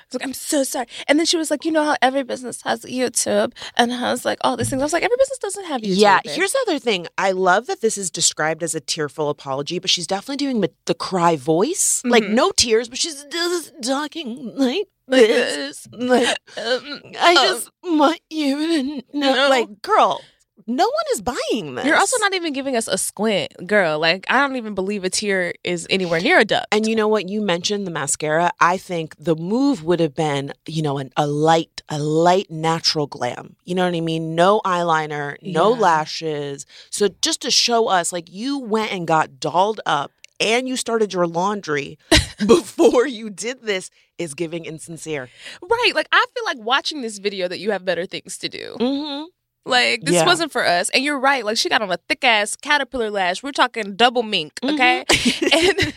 S1: It's like, I'm so sorry. And then she was like, you know how every business has YouTube and has like all these things. I was like, every business doesn't have YouTube.
S2: Yeah, here's the other thing. I love that this is described as a tearful apology, but she's definitely doing the, cry voice. Like
S1: Mhm.
S2: no tears, but she's just talking like
S1: Like
S2: this. Like,
S1: Um,
S2: I
S1: um,
S2: just want you to know.
S1: No.
S2: Like, girl, no one is buying this.
S1: You're also not even giving us a squint, girl. Like, I don't even believe a tear is anywhere near a duck.
S2: And you know what? You mentioned the mascara. I think the move would have been, you know, an, a light, a light natural glam. You know what I mean? No eyeliner, no
S1: Yeah.
S2: lashes. So just to show us, like, you went and got dolled up and you started your laundry (laughs) before you did this is giving insincere.
S1: right. Like, I feel like watching this video that you have better things to do.
S2: Mm-hmm.
S1: Like, this
S2: Yeah.
S1: wasn't for us. And you're right. Like, she got on a thick ass caterpillar lash. We're talking double mink, okay? (laughs) and,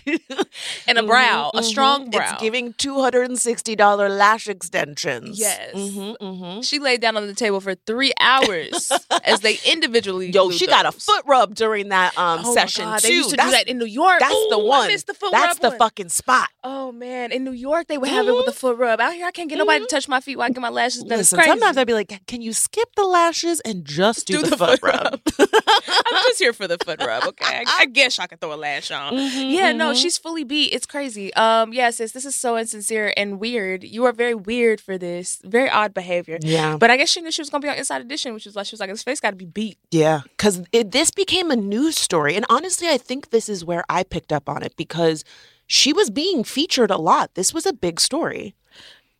S1: and a brow, a strong brow.
S2: Mm-hmm. It's giving $260 lash extensions.
S1: Yes.
S2: Mm-hmm, mm-hmm.
S1: She laid down on the table for three hours (laughs) as they individually.
S2: Yo, she got a foot rub during that um
S1: Oh
S2: session
S1: God,
S2: too.
S1: They used to
S2: that's
S1: do that in New York.
S2: that's the one.
S1: The foot
S2: that's the
S1: one.
S2: fucking spot.
S1: Oh man, in New York they would have it with a foot rub. Out here I can't get nobody to touch my feet while I get my lashes done. It's
S2: Listen,
S1: crazy.
S2: sometimes I'd be like, "Can you skip the lashes and just do,
S1: Do
S2: the,
S1: the
S2: foot,
S1: foot
S2: rub?" (laughs) (laughs)
S1: I'm just here for the foot rub, okay? I, I guess I could throw a lash on. yeah, no, she's fully beat. It's crazy. Um, yeah, sis, this is so insincere and weird. You are very weird for this. Very odd behavior.
S2: yeah,
S1: But I guess she knew she was gonna be on Inside Edition, which is why she was like, his face got to be beat.
S2: yeah, because this became a news story, and honestly, I think this is where I picked up on it because she was being featured a lot. This was a big story.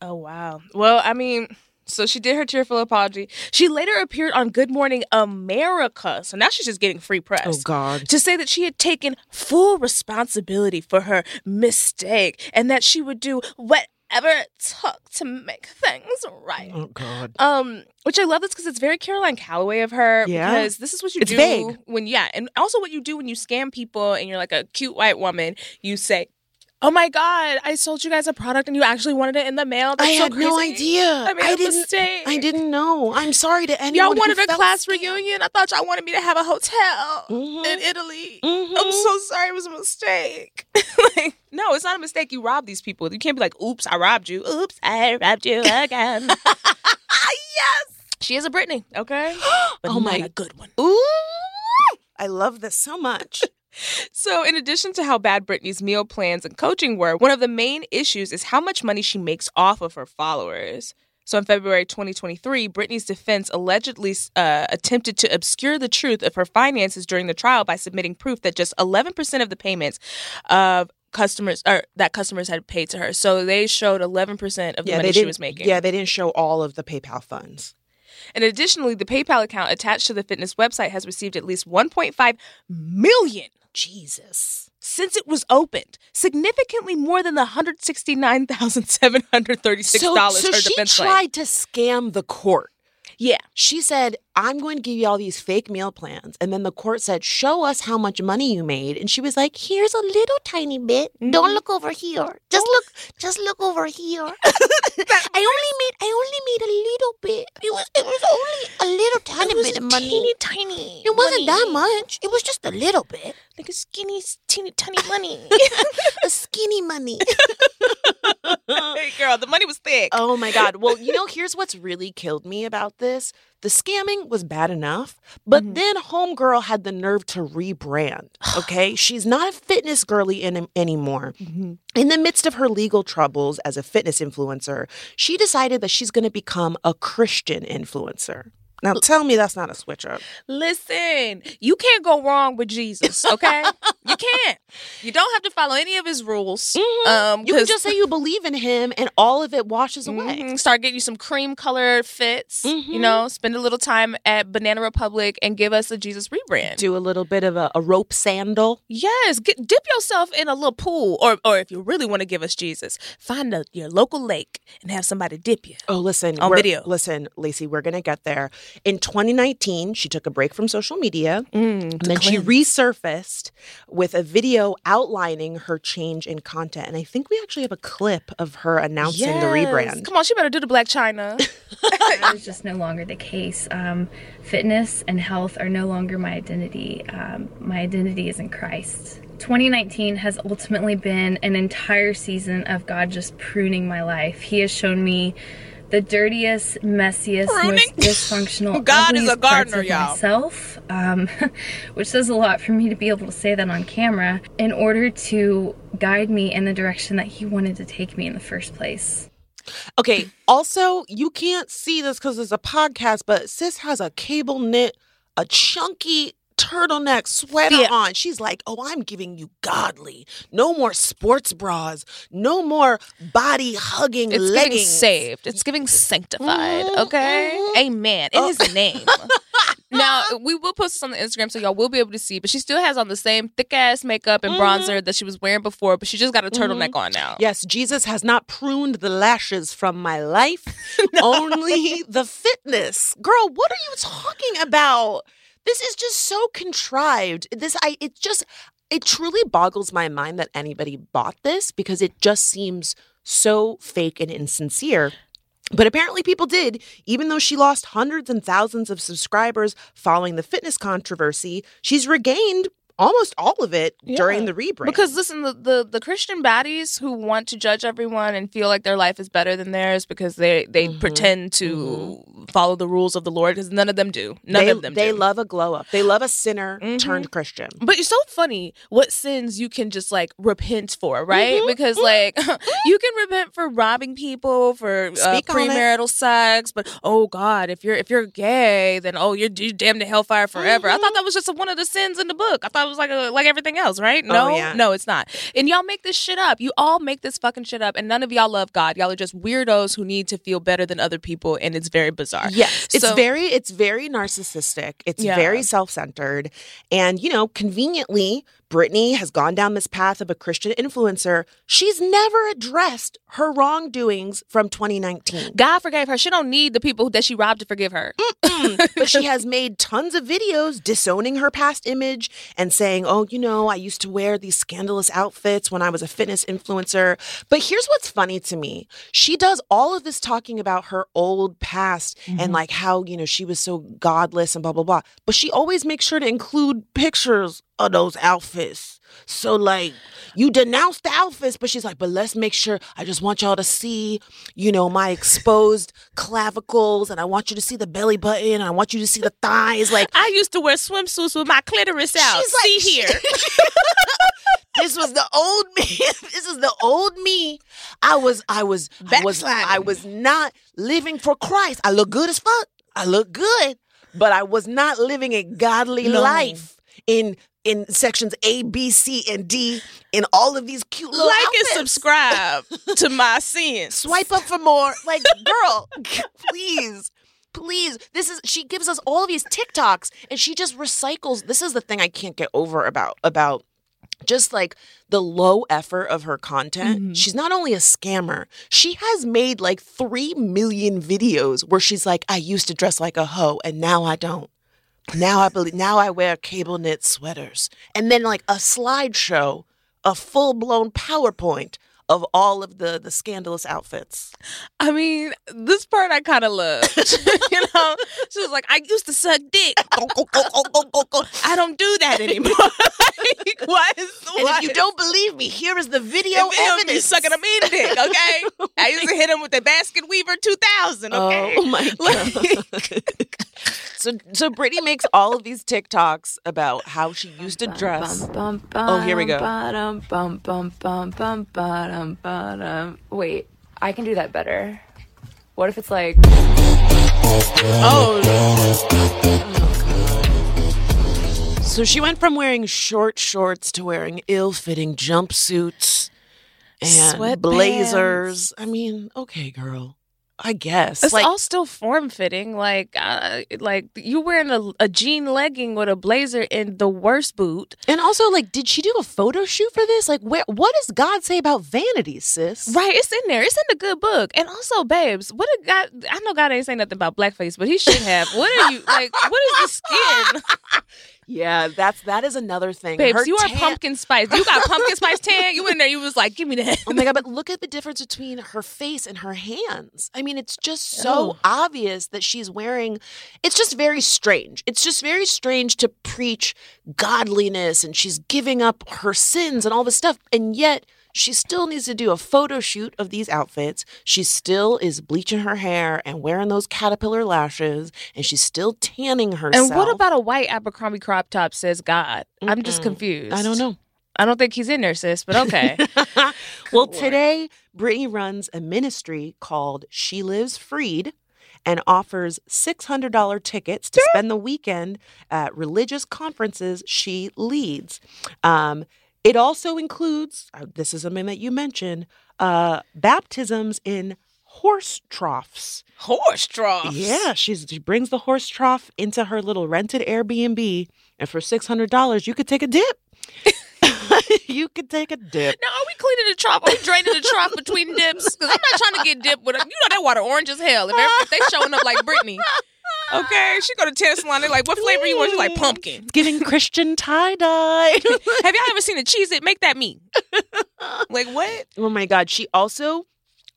S1: Oh wow. Well, I mean, so she did her tearful apology. She later appeared on Good Morning America. So now she's just getting free press.
S2: Oh, God.
S1: To say that she had taken full responsibility for her mistake and that she would do whatever it took to make things right.
S2: Oh God.
S1: Um, which I love this because it's very Caroline Calloway of her.
S2: Yeah.
S1: Because this is what you
S2: It's
S1: do
S2: vague.
S1: when yeah, and also what you do when you scam people and you're like a cute white woman. You say, "Oh my god, I sold you guys a product and you actually wanted it in the mail." That's
S2: I
S1: so
S2: had no idea.
S1: I made a
S2: didn't.
S1: mistake.
S2: I didn't know. I'm sorry to anyone.
S1: Y'all wanted a class
S2: scammed.
S1: reunion. I thought y'all wanted me to have a hotel
S2: Mhm.
S1: in Italy.
S2: Mhm.
S1: I'm so sorry. It was a mistake. (laughs) like, no, it's not a mistake. You robbed these people. You can't be like, "Oops, I robbed you. Oops, I robbed you again." (laughs)
S2: yes.
S1: she is a Britney, okay? (gasps) But
S2: Oh my-
S1: a good one.
S2: Ooh. I love this so much.
S1: So, in addition to how bad Brittany's meal plans and coaching were, one of the main issues is how much money she makes off of her followers. So, in February 2023, Brittany's defense allegedly uh, attempted to obscure the truth of her finances during the trial by submitting proof that just 11% of the payments of customers or that customers had paid to her. So they showed 11% of the money she was making.
S2: Yeah, they didn't show all of the PayPal funds.
S1: And additionally, the PayPal account attached to the fitness website has received at least 1.5 million
S2: Jesus.
S1: since it was opened, significantly more than the $169,736
S2: so
S1: her
S2: she
S1: defense claim.
S2: tried to scam the court.
S1: Yeah,
S2: She said, I'm going to give you all these fake meal plans. And then the court said, Show us how much money you made. And she was like, Here's a little tiny bit. Don't mm-hmm. look over here. Just look, just look over here. (laughs) (laughs) I only made I only made a little bit. It was it was only a little tiny bit of money.
S1: tiny.
S2: It wasn't that much. It was just a little bit.
S1: like a skinny, teeny, tiny money. (laughs)
S2: a skinny money. (laughs)
S1: hey, girl, the money was thick.
S2: Oh my God. Well, you know, (laughs) here's what's really killed me about this. The scamming was bad enough, but
S1: Mhm.
S2: then Homegirl had the nerve to rebrand. (sighs) Okay. She's not a fitness girly in, anymore.
S1: Mhm.
S2: In the midst of her legal troubles as a fitness influencer, she decided that she's going to become a Christian influencer. Now, tell me that's not a switch up.
S1: Listen, you can't go wrong with Jesus, okay? (laughs) you can't. You don't have to follow any of his rules. Um,
S2: You can just say you believe in him and all of it washes away.
S1: Mhm. Start getting you some cream colored fits. You
S2: Mhm.
S1: know, spend a little time at Banana Republic and give us a Jesus rebrand.
S2: Do a little bit of a, a rope sandal.
S1: Yes, get, dip yourself in a little pool, or or if you really want to give us Jesus, find a, your local lake and have somebody dip you.
S2: Oh, listen.
S1: On video.
S2: Listen, Laci, we're going to get there. In 2019, she took a break from social media.
S1: Mm,
S2: And then she resurfaced with a video outlining her change in content. And I think we actually have a clip of her announcing the rebrand.
S1: Come on, she better do the Blac Chyna. (laughs)
S6: that is just no longer the case. Um, fitness and health are no longer my identity. Um, my identity is in Christ. 2019 has ultimately been an entire season of God just pruning my life. He has shown me the dirtiest, messiest,
S1: Pruning?
S6: most dysfunctional, (laughs)
S1: God is a gardener, y'all.
S6: myself, um, (laughs) which says a lot for me to be able to say that on camera in order to guide me in the direction that He wanted to take me in the first place.
S2: Okay. Also, you can't see this because it's a podcast, but sis has a cable knit, a chunky turtleneck sweater
S1: Yeah.
S2: on. She's like, "Oh, I'm giving you godly. No more sports bras. No more body hugging
S1: It's giving
S2: leggings."
S1: saved. It's giving sanctified.
S2: Mhm,
S1: Okay.
S2: mhm.
S1: Amen. In his name. (laughs) now we will post this on the Instagram so y'all will be able to see. But she still has on the same thick ass makeup and bronzer that she was wearing before, but she just got a turtleneck on now.
S2: Yes, Jesus has not pruned the lashes from my life, (laughs) only the fitness. Girl, what are you talking about? This is just so contrived. This I it just it truly boggles my mind that anybody bought this because it just seems so fake and insincere. But apparently people did, even though she lost hundreds and thousands of subscribers following the fitness controversy, she's regained almost all of it during the rebrand.
S1: Because listen, the, the the Christian baddies who want to judge everyone and feel like their life is better than theirs because they they
S2: Mhm.
S1: pretend to follow the rules of the Lord because none of them do. None
S2: they,
S1: of them
S2: they
S1: do.
S2: love a glow up. They love a sinner
S1: Mhm.
S2: turned Christian.
S1: But it's so funny what sins you can just like repent for, right?
S2: Mhm,
S1: Because like (laughs) you can repent for robbing people, for uh, premarital sex, but oh God, if you're if you're gay, then oh you're, you're damned to hellfire forever. I thought that was just one of the sins in the book. I thought was like a, like everything else, right? Oh, no,
S2: Oh, yeah.
S1: no, it's not. And y'all make this shit up. You all make this fucking shit up, and none of y'all love God. Y'all are just weirdos who need to feel better than other people, and it's very bizarre.
S2: Yes, it's
S1: So-
S2: very it's very narcissistic. It's
S1: Yeah.
S2: very self-centered. And you know, conveniently, Brittany has gone down this path of a Christian influencer. She's never addressed her wrongdoings from 2019.
S1: God forgave her. She don't need the people that she robbed to forgive her. (laughs)
S2: but she has made tons of videos disowning her past image and saying, oh, you know, I used to wear these scandalous outfits when I was a fitness influencer. But here's what's funny to me she does all of this talking about her old past and mm-hmm. like how, you know, she was so godless and blah, blah, blah. But she always makes sure to include pictures of those outfits. So, like, you denounce the outfits, but she's like, but let's make sure. I just want y'all to see, you know, my exposed (laughs) clavicles, and I want you to see the belly button, and I want you to see the thighs. Like,
S1: I used to wear swimsuits with my clitoris out.
S2: She's like-
S1: See here. (laughs)
S2: this was the old me. (laughs) this is the old me. I was, I was, I was, I was not living for Christ. I look good as fuck. I look good, but I was not living a godly
S1: No.
S2: life in in sections A, B, C, and D in all of these cute little
S1: like and subscribe (laughs) to my sins.
S2: Swipe up for more. Like, girl, (laughs) please. Please, this is she gives us all of these TikToks and she just recycles. This is the thing I can't get over about about just like the low effort of her content.
S1: Mhm.
S2: She's not only a scammer, she has made like 3 million videos where she's like I used to dress like a hoe and now I don't. Now I believe now I wear cable knit sweaters. And then like a slideshow, a full-blown PowerPoint of all of the the scandalous outfits.
S1: I mean, this part I kind of love. you know, she was like, "I used to suck dick. (laughs) I don't do that anymore." (laughs) like, why is,
S2: And if you don't believe me, here is the video
S1: be
S2: evidence.
S1: sucking a mean dick, (laughs) okay? I used to hit him with the basket weaver 2000, okay?
S2: Oh my
S1: Like-
S2: god. so so Brittany makes all of these TikToks about how she used to dress. Oh, here we go.
S7: Bum, bum. Um, wait, I can do that better. What if it's like
S2: Oh. So she went from wearing short shorts to wearing ill-fitting jumpsuits and
S1: Sweatpants.
S2: blazers. I mean, okay, girl. I guess.
S1: It's
S2: like
S1: all still form fitting. Like, uh, like you wearing a, a jean legging with a blazer and the worst boot.
S2: And also, like, did she do a photo shoot for this? Like, where? What does God say about vanity, sis?
S1: Right, it's in there. It's in the good book. And also, babes, what did God? I know God ain't saying nothing about blackface, but He should have. What are you like? What is the skin, (laughs)
S2: Yeah, that's that is another thing.
S1: babes?
S2: Her
S1: you are pumpkin spice. You got pumpkin spice (laughs) tan. You in there? You was like, give me that.
S2: Oh my god! But look at the difference between her face and her hands. I mean, it's just so
S1: Oh.
S2: obvious that she's wearing. It's just very strange. It's just very strange to preach godliness and she's giving up her sins and all this stuff, and yet she still needs to do a photo shoot of these outfits. She still is bleaching her hair and wearing those caterpillar lashes, and she's still tanning herself.
S1: And what about a white Abercrombie crop top? Says God. I'm just confused.
S2: I don't know.
S1: I don't think he's in there, sis. But okay. (laughs)
S2: well, today, Brittany runs a ministry called She Lives Freed and offers $600 tickets to spend the weekend at religious conferences she leads. Um, it also includes, uh, this is something that you mentioned, uh, baptisms in horse troughs.
S1: Horse troughs.
S2: Yeah, she's, she brings the horse trough into her little rented Airbnb, and for $600, you could take a dip. (laughs) you could take a dip.
S1: Now, are we cleaning the trough? Are we draining the trough between dips? Because I'm not trying to get dipped with. You know that water orange as hell. If, every- if they showing up like Brittany, okay, she go to tennis salon. They're like, "What flavor you want?" She's like, "Pumpkin." (laughs)
S2: Giving Christian tie dye. (laughs)
S1: Have y'all ever seen a Cheez-It? Make that me. (laughs) like what?
S2: oh my God. She also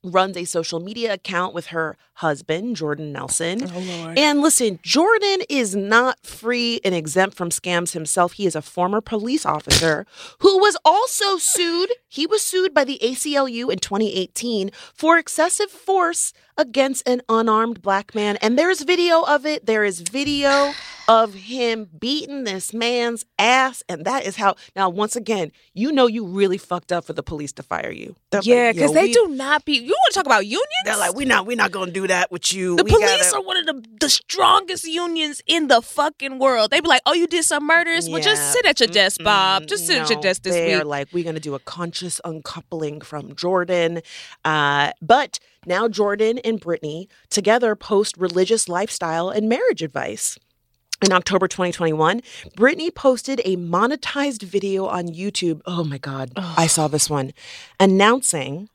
S2: runs a social media account with her husband, Jordan Nelson.
S1: Oh lord.
S2: And listen, Jordan is not free and exempt from scams himself. He is a former police officer who was also sued. He was sued by the ACLU in 2018 for excessive force against an unarmed black man. And there's video of it. There is video of him beating this man's ass. And that is how, now, once again, you know you really fucked up for the police to fire you. They're
S1: Yeah, because
S2: "Yo,
S1: they
S2: we-
S1: do not be. You want to talk about unions?
S2: They're like, we're not, we're not gonna do that with you.
S1: the
S2: We
S1: police
S2: gotta-
S1: are one of the, the strongest unions in the fucking world. They'd be like, "Oh, you did some murders? Well, just sit at your desk, Bob.
S2: Mm,
S1: Just sit at your desk this
S2: they
S1: week."
S2: are like, we're going to do a conscious uncoupling from Jordan. Uh, but now Jordan and Brittany together post religious lifestyle and marriage advice. In October 2021, Brittany posted a monetized video on YouTube. Oh my God, I saw this one announcing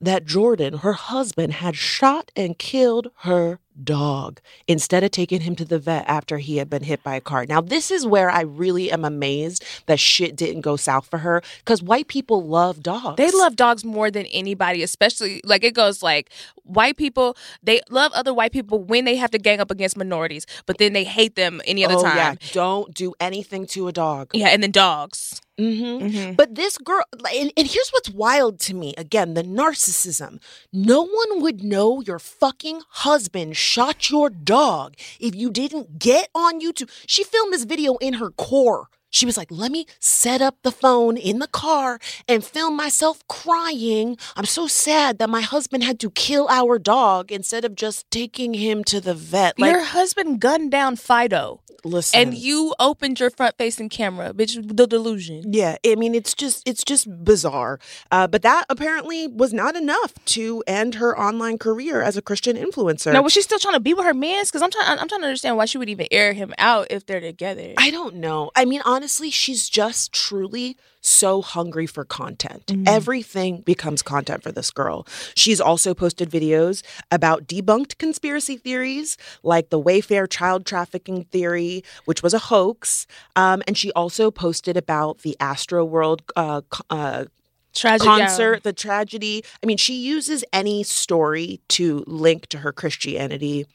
S2: that Jordan, her husband, had shot and killed her dog instead of taking him to the vet after he had been hit by a car. Now, this is where I really am amazed that shit didn't go south for her because white people love dogs.
S1: They love dogs more than anybody, especially like it goes like white people, they love other white people when they have to gang up against minorities, but then they hate them any other
S2: oh,
S1: time.
S2: Yeah, don't do anything to a dog.
S1: Yeah, and then dogs.
S2: hmm
S1: Mhm.
S2: But this girl, and, and here's what's wild to me again the narcissism. No one would know your fucking husband shot your dog if you didn't get on YouTube. She filmed this video in her core. She was like, let me set up the phone in the car and film myself crying. I'm so sad that my husband had to kill our dog instead of just taking him to the vet. Like,
S1: Your husband gunned down Fido,
S2: listen.
S1: and you opened your front facing camera, bitch. The delusion.
S2: Yeah, I mean it's just it's just bizarre. Uh, but that apparently was not enough to end her online career as a Christian influencer.
S1: Now, was she still trying to be with her mans? Because I'm trying. I'm trying to understand why she would even air him out if they're together.
S2: I don't know. I mean, honestly, she's just truly so hungry for content.
S1: Mm-hmm.
S2: Everything becomes content for this girl. She's also posted videos about debunked conspiracy theories, like the Wayfair child trafficking theory, which was a hoax. Um, and she also posted about the Astroworld uh, uh,
S1: Tragic
S2: concert, the tragedy. I mean, she uses any story to link to her Christianity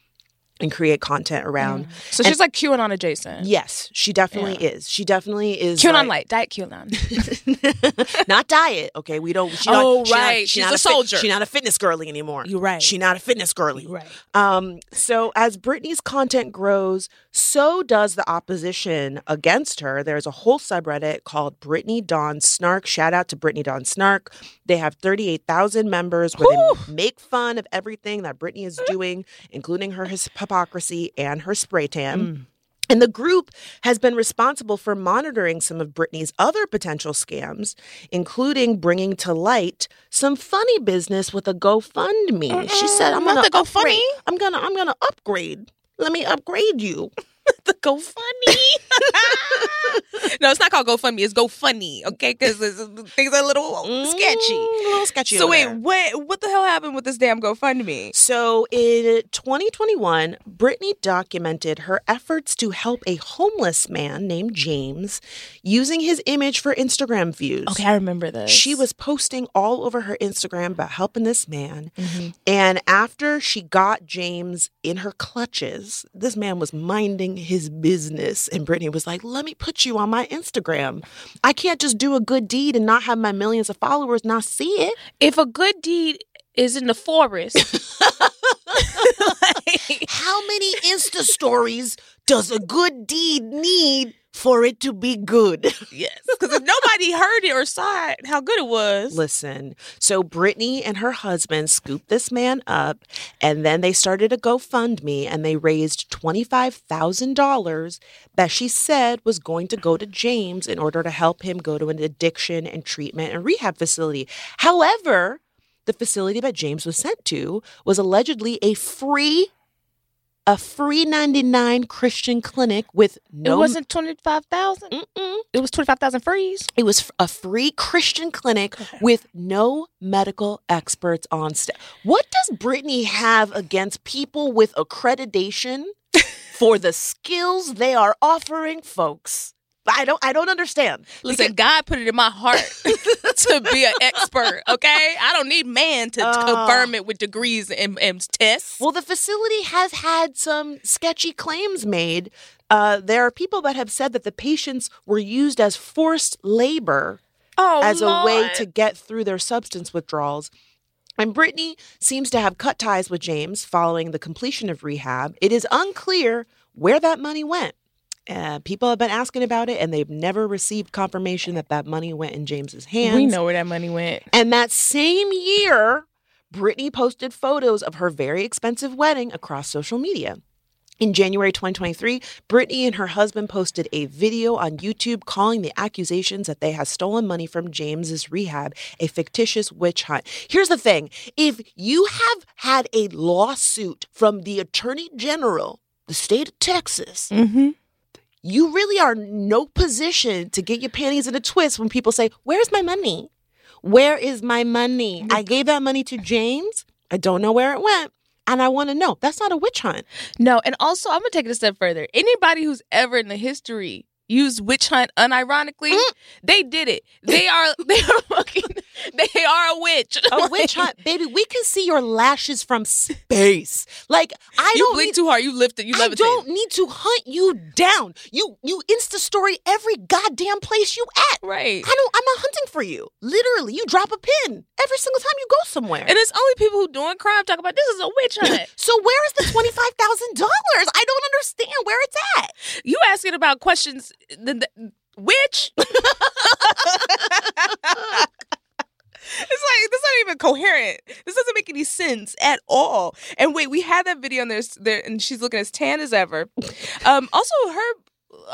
S2: and create content around.
S1: So
S2: And-
S1: she's like QAnon adjacent.
S2: Yes, she definitely is. She definitely is.
S1: QAnon
S2: like-
S1: light, diet QAnon. (laughs)
S2: not diet. Okay, we don't. She
S1: Oh,
S2: not, she not-
S1: right. She's
S2: not
S1: a
S2: fit-
S1: soldier.
S2: She's not a fitness girly anymore.
S1: You're right.
S2: She's not a fitness girly.
S1: You're right.
S2: Um. So as Brittany's content grows, so does the opposition against her. There's a whole subreddit called Brittany Dawn Snark. Shout out to Brittany Dawn Snark. They have 38,000 members where they make fun of everything that Brittany is doing, including her his hypocrisy and her spray tan. Mm. And the group has been responsible for monitoring some of Brittany's other potential scams, including bringing to light some funny business with a GoFundMe. She said, "I'm
S1: not
S2: gonna
S1: the. GoFundMe.
S2: I'm gonna I'm gonna upgrade. Let me upgrade you." (laughs)
S1: the GoFundMe. (laughs) no, it's not called GoFundMe. It's GoFunny. Okay, because things are a little sketchy.
S2: Mm, a little sketchy.
S1: So wait,
S2: there.
S1: what? What the hell happened with this damn GoFundMe?
S2: So in 2021, Brittany documented her efforts to help a homeless man named James using his image for Instagram views.
S1: Okay, I remember this.
S2: She was posting all over her Instagram about helping this man.
S1: Mm-hmm.
S2: And after she got James in her clutches, this man was minding his business. And Brittany was like, Let me put you on my Instagram. I can't just do a good deed and not have my millions of followers not see it.
S1: If a good deed is in the forest, (laughs) (laughs)
S2: How many Insta stories does a good deed need for it to be good? (laughs)
S1: yes, because if nobody heard it or saw it, how good it was.
S2: Listen, so Brittany and her husband scooped this man up, and then they started a GoFundMe and they raised $25,000 that she said was going to go to James in order to help him go to an addiction and treatment and rehab facility. However, the facility that James was sent to was allegedly a free a free 99 Christian clinic with no
S1: it wasn't twenty five thousand.
S2: Mm-mm.
S1: It was twenty five thousand frees.
S2: It was a free Christian clinic with no medical experts on staff. What does Brittany have against people with accreditation (laughs) for the skills they are offering folks? I don't I don't understand.
S1: Listen, God put it in my heart (laughs) to be an expert. Okay, I don't need man to
S2: Oh.
S1: confirm it with degrees and, and tests.
S2: Well, the facility has had some sketchy claims made. Uh, there are people that have said that the patients were used as forced labor
S1: oh,
S2: as a way to get through their substance withdrawals. And Brittany seems to have cut ties with James following the completion of rehab. It is unclear where that money went. Uh, people have been asking about it, and they've never received confirmation that that money went in James's hands.
S1: We know where that money went.
S2: And that same year, Brittany posted photos of her very expensive wedding across social media. In January 2023, Brittany and her husband posted a video on YouTube calling the accusations that they had stolen money from James's rehab a fictitious witch hunt. Here's the thing if you have had a lawsuit from the Attorney General, the state of Texas,
S1: Mm-hmm.
S2: You really are no position to get your panties in a twist when people say, Where's my money? Where is my money? I gave that money to James. I don't know where it went. And I want to know. That's not a witch hunt.
S1: No, and also I'm gonna take it a step further. Anybody who's ever in the history used witch hunt unironically,
S2: Mm.
S1: they did it. They are (laughs) they are fucking (laughs) they are a witch.
S2: A (laughs) witch hunt, baby. We can see your lashes from space. Like I
S1: you
S2: don't
S1: blink
S2: need,
S1: too hard, you lift it, you
S2: I don't need to hunt you down. You you insta story every goddamn place you at.
S1: Right.
S2: I don't. I'm not hunting for you. Literally, you drop a pin every single time you go somewhere.
S1: And it's only people who doing crime talk about this is a witch (laughs) hunt.
S2: So where is the twenty five thousand dollars? I don't understand where it's at.
S1: you asking about questions the, the, which It's like this is not even coherent. This doesn't make any sense at all. And wait, we had that video and there's there and she's looking as tan as ever. (laughs) Um also her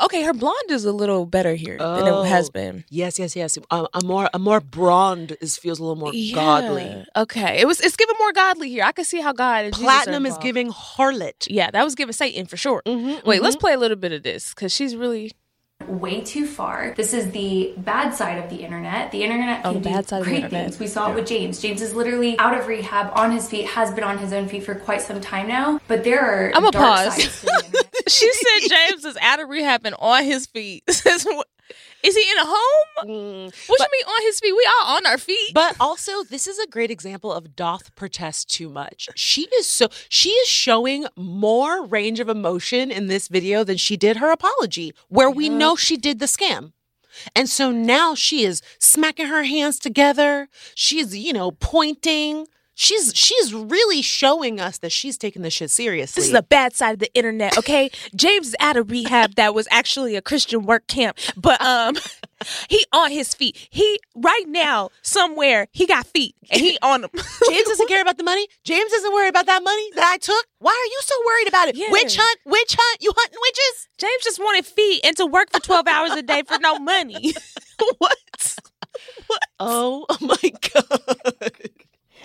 S1: okay, her blonde is a little better here than it has
S2: Oh.
S1: been.
S2: Yes, yes, yes. A, a more a more blonde is feels a little more godly.
S1: Okay. It was it's giving more godly here. I can see how God and
S2: Platinum is giving harlot.
S1: Yeah, that was giving Satan for sure.
S2: Mm-hmm,
S1: Wait, let's play a little bit of this because she's really
S8: way too far. This is the bad side of the internet. The internet
S1: Oh,
S8: can
S1: the
S8: do
S1: bad side of the
S8: great things. We saw it with James. James is literally out of rehab, on his feet, has been on his own feet for quite some time now. But there are
S1: I'ma
S8: dark
S1: pause.
S8: sides to the (laughs) internet.
S1: she said James is out of rehab and on his feet. (laughs) Is he in a home?
S2: Mm,
S1: What
S2: but-
S1: you mean on his feet? We all on our feet.
S2: But also, this is a great example of doth protest too much. She is so she is showing more range of emotion in this video than she did her apology, where we know she did the scam. And so now she is smacking her hands together. She's, you know, pointing. She's she's really showing us that she's taking this shit seriously.
S1: This is the bad side of the internet, okay? (laughs) James is out of rehab that was actually a Christian work camp, but um (laughs) he on his feet. He right now somewhere he got feet and he on them. (laughs)
S2: James doesn't care about the money. James doesn't worry about that money that I took. Why are you so worried about it?
S1: Yeah.
S2: Witch hunt, witch hunt. You hunting witches?
S1: James just wanted feet and to work for 12 hours a day for no money.
S2: what? Oh my god.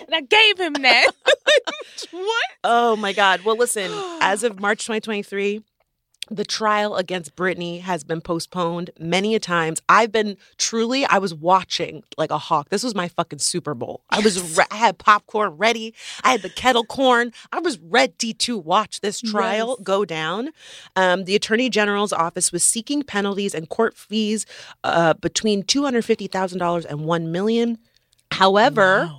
S2: (laughs)
S1: And I gave him that. (laughs) what?
S2: Oh my god. Well, listen, (gasps) as of March 2023, the trial against Brittany has been postponed many a times. I've been truly, I was watching like a hawk. This was my fucking Super Bowl. I was, re- I had popcorn ready. I had the kettle corn. I was ready to watch this trial
S1: Yes.
S2: go down. Um, the Attorney General's office was seeking penalties and court fees uh, between two hundred fifty thousand dollars and one million. However,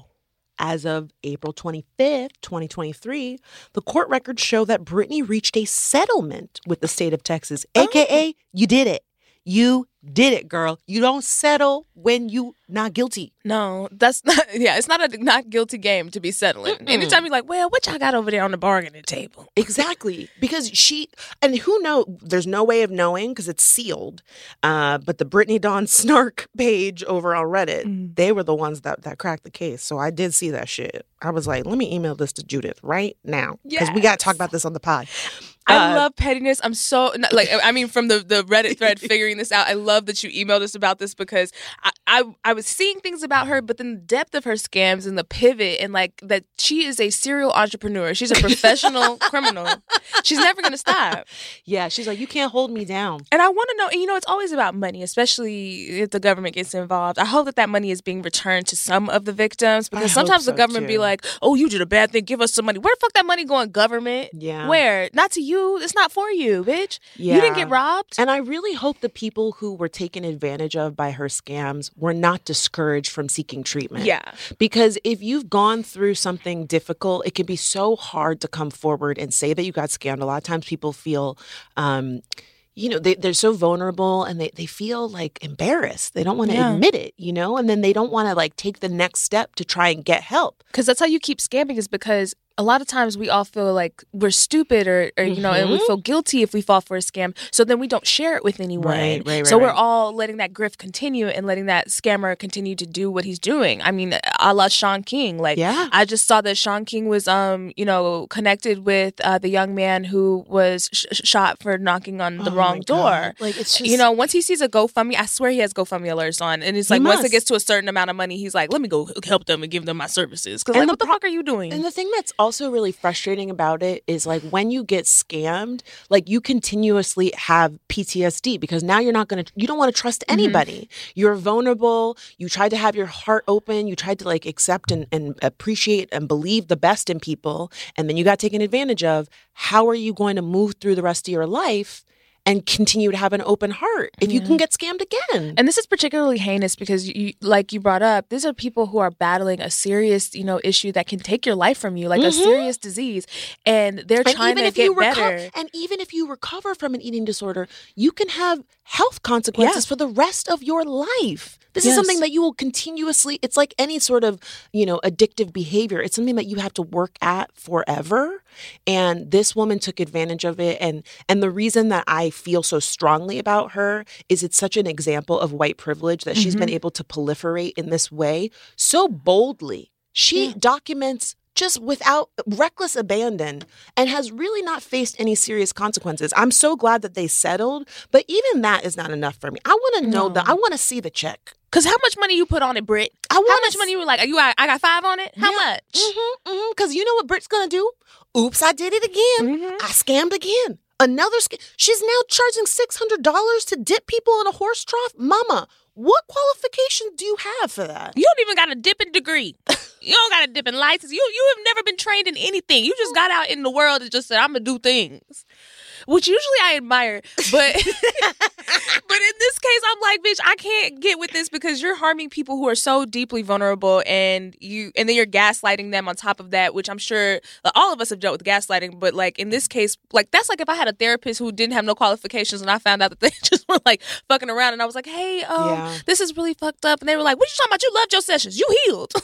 S2: as of April 25th, 2023, the court records show that Brittany reached a settlement with the state of Texas, oh. aka you did it. You did it, girl. You don't settle when you not guilty.
S1: No, that's (laughs) not. Yeah, it's not a not guilty game to be settling. Anytime you're like, well, what y'all got over there on the bargaining table? (laughs)
S2: Exactly. Because she and who know there's no way of knowing because it's sealed. Uh, but the Brittany Dawn (laughs) Snark page over on Reddit, they were the ones that that cracked the case. So I did see that shit. I was like, let me email this to Judith right now. Because we gotta talk about this on the pod.
S1: I
S2: Uh,
S1: love pettiness. I'm so not- like I mean from the the Reddit thread (laughs) figuring this out. I love that you emailed us about this because I, I I was seeing things about her, but then the depth of her scams and the pivot and like that she is a serial entrepreneur. She's a (laughs) professional criminal. She's never gonna stop.
S2: Yeah, she's like, you can't hold me down.
S1: And I want to know, and you know, it's always about money, especially if the government gets involved. I hope that that money is being returned to some of the victims because
S2: hope
S1: sometimes the
S2: so,
S1: government be like, "Oh, you did a bad thing, give us some money." Where the fuck that money going, government?
S2: Yeah.
S1: Where? Not to you. It's not for you, bitch. You didn't get robbed.
S2: And I really hope the people who were taken advantage of by her scams were not discouraged from seeking treatment.
S1: Yeah.
S2: Because if you've gone through something difficult, it can be so hard to come forward and say that you got scammed. A lot of times people feel, um, you know, they, they're so vulnerable and they, they feel like embarrassed. They don't want to
S1: Yeah.
S2: admit it, you know, and then they don't want to like take the next step to try and get help.
S1: Because that's how you keep scamming is because a lot of times we all feel like we're stupid or, or you know, and we
S2: Mhm.
S1: feel guilty if we fall for a scam. So then we don't share it with anyone.
S2: Right, right,
S1: so
S2: right,
S1: we're all letting that grift continue and letting that scammer continue to do what he's doing. I mean, a la Shaun King. Like,
S2: Yeah.
S1: I just saw that Shaun King was, um, you know, connected with uh, the young man who was sh- sh- shot for knocking on the
S2: Oh
S1: wrong door.
S2: Like, it's just,
S1: You know, once he sees a GoFundMe, I swear he has GoFundMe alerts on, and it's like once it gets to a certain amount of money, he's like, "Let me go help them and give them my services." Because
S2: And
S1: like,
S2: the
S1: what the
S2: pro-
S1: fuck are you doing?
S2: And the thing that's also really frustrating about it is like when you get scammed, like you continuously have PTSD because now you're not going to, you don't want to trust mm-hmm. anybody. You're vulnerable. You tried to have your heart open. You tried to like accept and, and appreciate and believe the best in people. And then you got taken advantage of. How are you going to move through the rest of your life? And continue to have an open heart if you can get scammed again.
S1: And this is particularly heinous because, you, like you brought up, these are people who are battling a serious, you know, issue that can take your life from you, like a serious disease, and they're
S2: Mm-hmm. and
S1: trying
S2: even
S1: to
S2: if
S1: get
S2: you
S1: better.
S2: recover, and even if you recover from an eating disorder, you can have health consequences
S1: Yeah.
S2: for the rest of your life. This is something that you will continuously. It's like any sort of you know addictive behavior. It's something that you have to work at forever. And this woman took advantage of it. And and the reason that I feel so strongly about her is it's such an example of white privilege that she's been
S1: Mm-hmm.
S2: able to proliferate in this way so boldly. She documents just without reckless abandon and has really not faced any serious consequences. I'm so glad that they settled, but even that is not enough for me. I want to know that. I want to see the check.
S1: Because how much money you put on it, Britt?
S2: I
S1: How much money you were like? Are you? I got five on it. How much?
S2: Mm-hmm, mm-hmm. Because you know what Britt's gonna do? Oops, I did it again.
S1: Mm-hmm.
S2: I scammed again. Another scam. She's now charging six hundred dollars to dip people in a horse trough. Mama, what qualifications do you have for that?
S1: You don't even got a dipping degree. (laughs) You don't got a dipping license. You you have never been trained in anything. You just got out in the world and just said, "I'm gonna do things." Which usually I admire, but (laughs) but in this case, I'm like, bitch, I can't get with this because you're harming people who are so deeply vulnerable, and you, and then you're gaslighting them on top of that, which I'm sure like, all of us have dealt with gaslighting. But like in this case, like that's like if I had a therapist who didn't have no qualifications, and I found out that they (laughs) just were like fucking around, and I was like, hey, um,
S2: Yeah.
S1: this is really fucked up, and they were like, what you talking about? You loved your sessions, you healed. (laughs)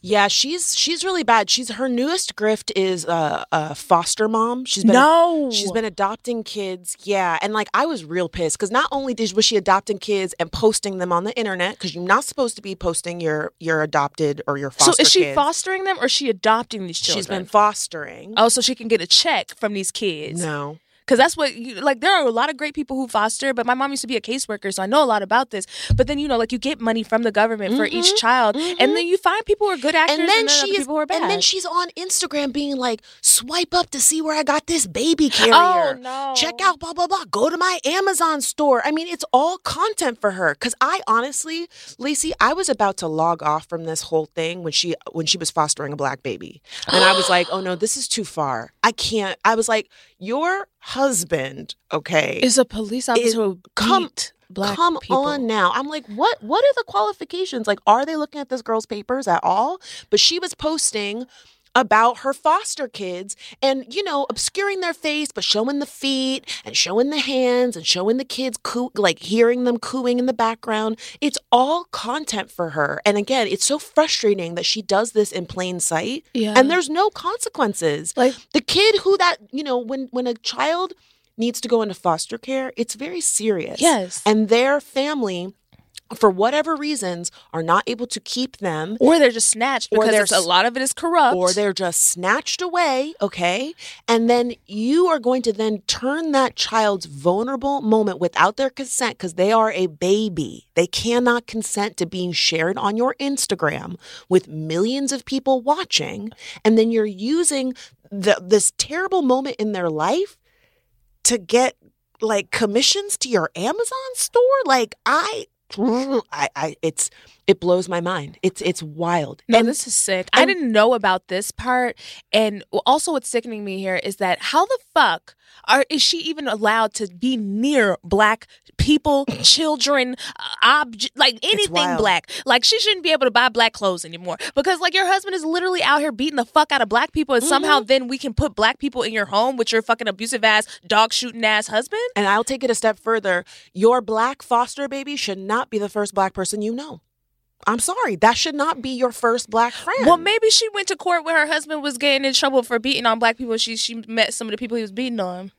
S2: Yeah, she's she's really bad. She's her newest grift is uh, a foster mom. She's been
S1: No.
S2: she's been adopting kids. Yeah, and like I was real pissed because not only did was she adopting kids and posting them on the internet because you're not supposed to be posting your your adopted or your foster
S1: so is she
S2: kids.
S1: fostering them or is she adopting these children?
S2: She's been fostering.
S1: Oh, so she can get a check from these kids.
S2: No.
S1: Because that's what, you, like, there are a lot of great people who foster, but my mom used to be a caseworker, so I know a lot about this. But then, you know, like, you get money from the government for each child, and then you find people who are good actors
S2: Mm-hmm. and then
S1: other
S2: she is,
S1: people who are bad.
S2: and then she's on Instagram being like, swipe up to see where I got this baby carrier.
S1: Oh, no.
S2: Check out blah blah blah. Go to my Amazon store. I mean, it's all content for her. Cause I honestly, Laci, I was about to log off from this whole thing when she when she was fostering a black baby, and I was like, oh no, this is too far. I can't. I was like, your husband, okay,
S1: is a police officer
S2: Is-
S1: who
S2: come-
S1: black
S2: come
S1: people.
S2: on now. I'm like what what are the qualifications? Like are they looking at this girl's papers at all? But she was posting about her foster kids and you know obscuring their face but showing the feet and showing the hands and showing the kids coo- like hearing them cooing in the background it's all content for her and again it's so frustrating that she does this in plain sight
S1: Yeah.
S2: and there's no consequences
S1: Like-
S2: the kid who that you know when when a child needs to go into foster care it's very serious
S1: Yes.
S2: and their family for whatever reasons are not able to keep them
S1: Or they're just snatched
S2: Or
S1: because
S2: they're
S1: it's lot of it is corrupt.
S2: or they're just snatched away, okay? And then you are going to then turn that child's vulnerable moment without their consent because they are a baby. They cannot consent to being shared on your Instagram with millions of people watching. And then you're using the, this terrible moment in their life to get like commissions to your Amazon store. Like I, I, I it's it blows my mind. It's it's wild.
S1: No,
S2: And-
S1: this is sick. I didn't know about this part. And also, what's sickening me here is that how the fuck are is she even allowed to be near black people, (laughs) children, uh, obj- like anything black? Like she shouldn't be able to buy black clothes anymore because like your husband is literally out here beating the fuck out of black people, and somehow
S2: Mm-hmm.
S1: then we can put black people in your home with your fucking abusive ass, dog shooting ass husband.
S2: And I'll take it a step further. Your black foster baby should not be the first black person you know. I'm sorry. That should not be your first black friend.
S1: Well, maybe she went to court where her husband was getting in trouble for beating on black people. She she met some of the people he was beating on.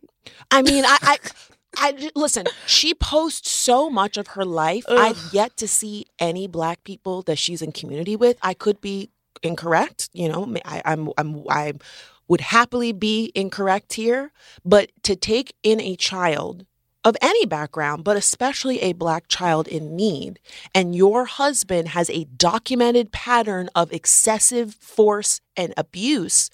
S2: I mean, I, I, (laughs) I listen. She posts so much of her life. I've yet to see any black people that she's in community with. I could be incorrect. You know, I, I'm, I'm, I would happily be incorrect here. But to take in a child of any background, but especially a black child in need, and your husband has a documented pattern of excessive force and abuse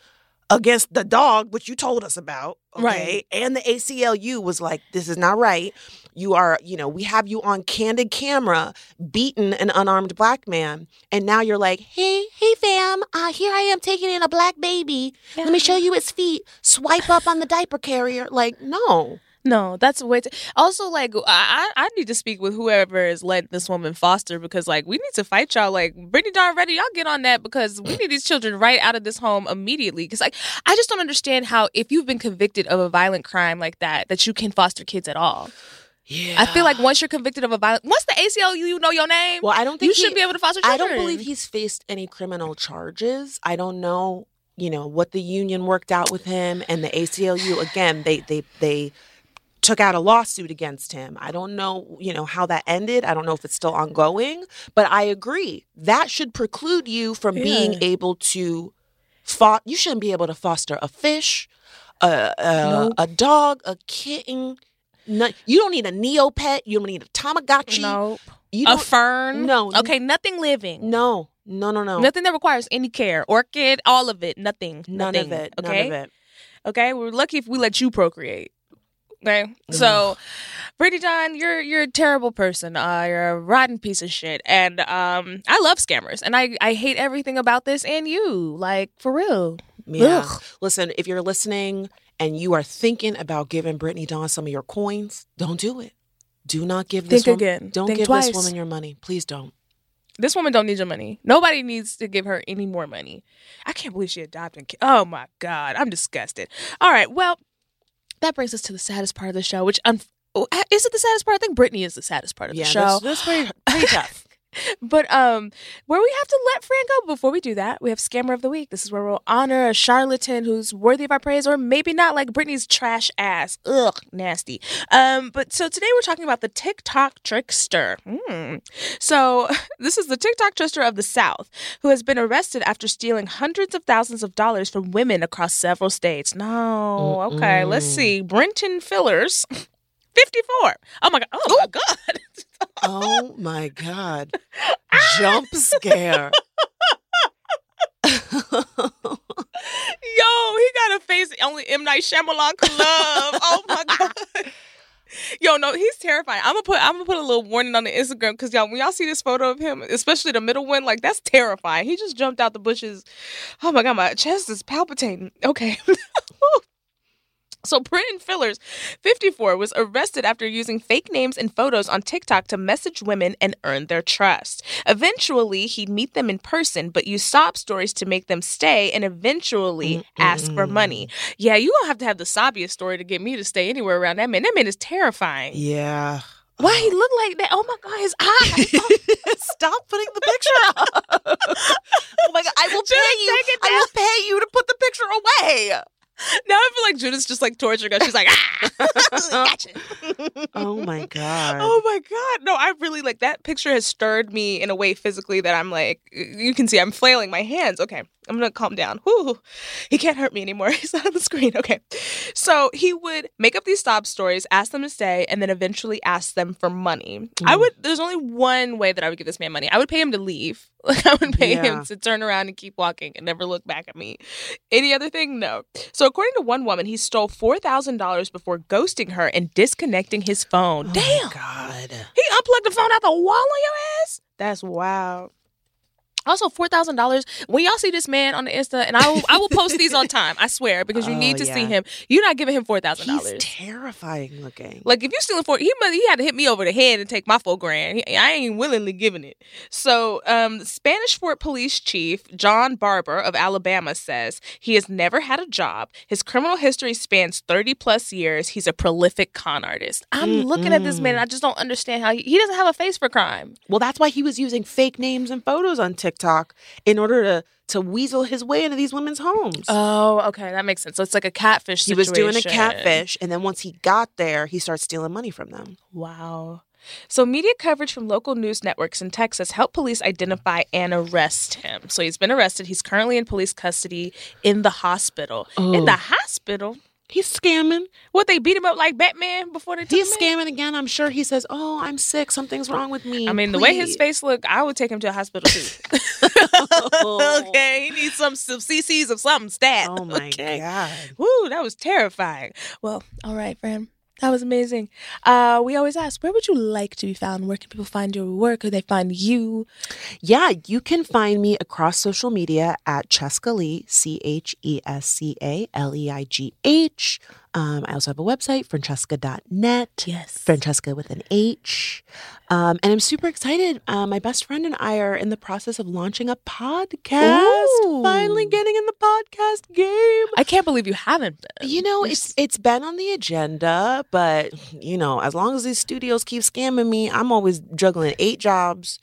S2: against the dog, which you told us about, okay?
S1: Right.
S2: And the ACLU was like, this is not right. You are, you know, we have you on candid camera beating an unarmed black man. And now you're like, hey, hey, fam, uh, here I am taking in a black baby. Let me show you its feet. Swipe up on the diaper carrier. Like, no.
S1: No, that's way too. Also, like, I I need to speak with whoever is letting this woman foster because, like, we need to fight y'all. Like, Brittany Dawn Reddit, y'all get on that because we need these children right out of this home immediately. Because, like, I just don't understand how if you've been convicted of a violent crime like that, that you can foster kids at all.
S2: Yeah.
S1: I feel like once you're convicted of a violent, once the ACLU you know your name,
S2: Well, I don't think
S1: you
S2: he-
S1: should be able to foster
S2: I don't believe he's faced any criminal charges. I don't know, you know, what the union worked out with him and the ACLU. Again, they they they took out a lawsuit against him. I don't know, you know, how that ended. I don't know if it's still ongoing, but I agree. That should preclude you from being able to fo- you shouldn't be able to foster a fish, a a,
S1: Nope.
S2: a dog, a kitten. No, you don't need a Neopet. You don't need a Tamagotchi.
S1: Nope.
S2: You
S1: A fern?
S2: No.
S1: Okay, nothing living.
S2: no, no, no, no.
S1: Nothing that requires any care. Orchid, all of it. Nothing.
S2: None
S1: Nothing.
S2: of it.
S1: Okay.
S2: None of it.
S1: Okay. We're lucky if we let you procreate. Okay, so Brittany Dawn, you're you're a terrible person. Uh, you're a rotten piece of shit, and um, I love scammers, and I I hate everything about this and you, like for real.
S2: Yeah.
S1: Ugh.
S2: Listen, if you're listening and you are thinking about giving Brittany Dawn some of your coins, don't do it. Do not give this
S1: Think
S2: woman,
S1: again.
S2: Don't
S1: Think
S2: give
S1: twice.
S2: this woman your money. Please don't.
S1: This woman don't need your money. Nobody needs to give her any more money. I can't believe she adopted. ki- Oh my god, I'm disgusted. All right, well, that brings us to the saddest part of the show, which un- oh, is it the saddest part? I think Brittany is the saddest part of
S2: Yeah,
S1: the show.
S2: that's, that's pretty, pretty (laughs) tough.
S1: But um, where we have to let Fran go before we do that, we have Scammer of the Week. This is where we'll honor a charlatan who's worthy of our praise, or maybe not, like Brittany's trash ass. Ugh, nasty. Um, but so today we're talking about the TikTok trickster. Hmm. So (laughs) this is the TikTok trickster of the South who has been arrested after stealing hundreds of thousands of dollars from women across several states. No, okay, let's see. Brenton Fillers. 54. Oh my oh god. (laughs) Oh my god.
S2: Oh my God. Jump scare.
S1: Yo, he got a face only M Night Shyamalan could love. oh my (laughs) god. Yo, no, he's terrifying. I'm gonna put I'm gonna put a little warning on the Instagram because y'all, when y'all see this photo of him, especially the middle one, like that's terrifying. He just jumped out the bushes. Oh my god, my chest is palpitating. Okay. (laughs) So Brenton Fillers, 54, was arrested after using fake names and photos on TikTok to message women and earn their trust. Eventually, he'd meet them in person, but use sob stories to make them stay and eventually ask for money. Yeah, you gonna have to have the sobbiest story to get me to stay anywhere around that man. That man is terrifying.
S2: Yeah.
S1: Why he look like that? Oh my god, his eyes. (laughs)
S2: Stop putting the picture up. (laughs) oh my God. I will
S1: Just
S2: pay you. I will pay you to put the picture away. (laughs)
S1: now I feel like Judith's just like torturing us. She's like, ah, (laughs) gotcha.
S2: Oh my (laughs) God.
S1: Oh my god. No, I really like that picture has stirred me in a way physically that I'm like you can see I'm flailing my hands. Okay. I'm gonna calm down. Whew. He can't hurt me anymore. (laughs) He's not on the screen. Okay. So he would make up these sob stories, ask them to stay, and then eventually ask them for money. I mm. would there's only one way that I would give this man money. I would pay him to leave. (laughs) Like I would pay
S2: Yeah.
S1: him to turn around and keep walking and never look back at me. Any other thing? No. So according to one woman, he stole four thousand dollars before ghosting her and disconnecting his phone. Oh Damn.
S2: Oh God.
S1: He unplugged the phone out the wall on your ass? That's wild. Also, four thousand dollars. When y'all see this man on the Insta, and I will, I will post these on time. I swear, because you (laughs)
S2: Oh,
S1: need to see him. You're not giving him four thousand
S2: He's
S1: dollars.
S2: terrifying looking.
S1: Like if you're stealing four, he must, he had to hit me over the head and take my four grand. He- I ain't willingly giving it. So, um, Spanish Fort Police Chief John Barber of Alabama says he has never had a job. His criminal history spans thirty plus years. He's a prolific con artist. I'm looking at this man, and I just don't understand how he, he doesn't have a face for crime.
S2: Well, that's why he was using fake names and photos on TikTok in order to to weasel his way into these women's homes.
S1: Oh, okay, that makes sense. So it's like a catfish.
S2: he was doing a catfish, and then once he got there, he starts stealing money from them.
S1: Wow. So, media coverage from local news networks in Texas helped police identify and arrest him. So, he's been arrested. He's currently in police custody in the hospital. In
S2: Oh.
S1: the hospital?
S2: He's scamming.
S1: What, they beat him up like Batman before they took
S2: He's
S1: him
S2: scamming again. I'm sure he says, "Oh, I'm sick. Something's wrong with me."
S1: I mean, the way his face looked, I would take him to a hospital too. (laughs) (laughs) okay, he needs some, some CCs of something stat.
S2: Oh my
S1: okay.
S2: god.
S1: Woo, that was terrifying. Well, all right, friend. That was amazing. Uh, we always ask, where would you like to be found? Where can people find your work? Or they find you?
S2: Yeah, you can find me across social media at Chescaleigh, C H E S C A L E I G H. Um, I also have a website, franchesca.net.
S1: Yes.
S2: Franchesca with an H. Um, and I'm super excited. Uh, my best friend and I are in the process of launching a podcast.
S1: Ooh.
S2: Finally getting in the podcast game.
S1: I can't believe you haven't been.
S2: You know, it's it's been on the agenda, but you know, as long as these studios keep scamming me, I'm always juggling eight jobs.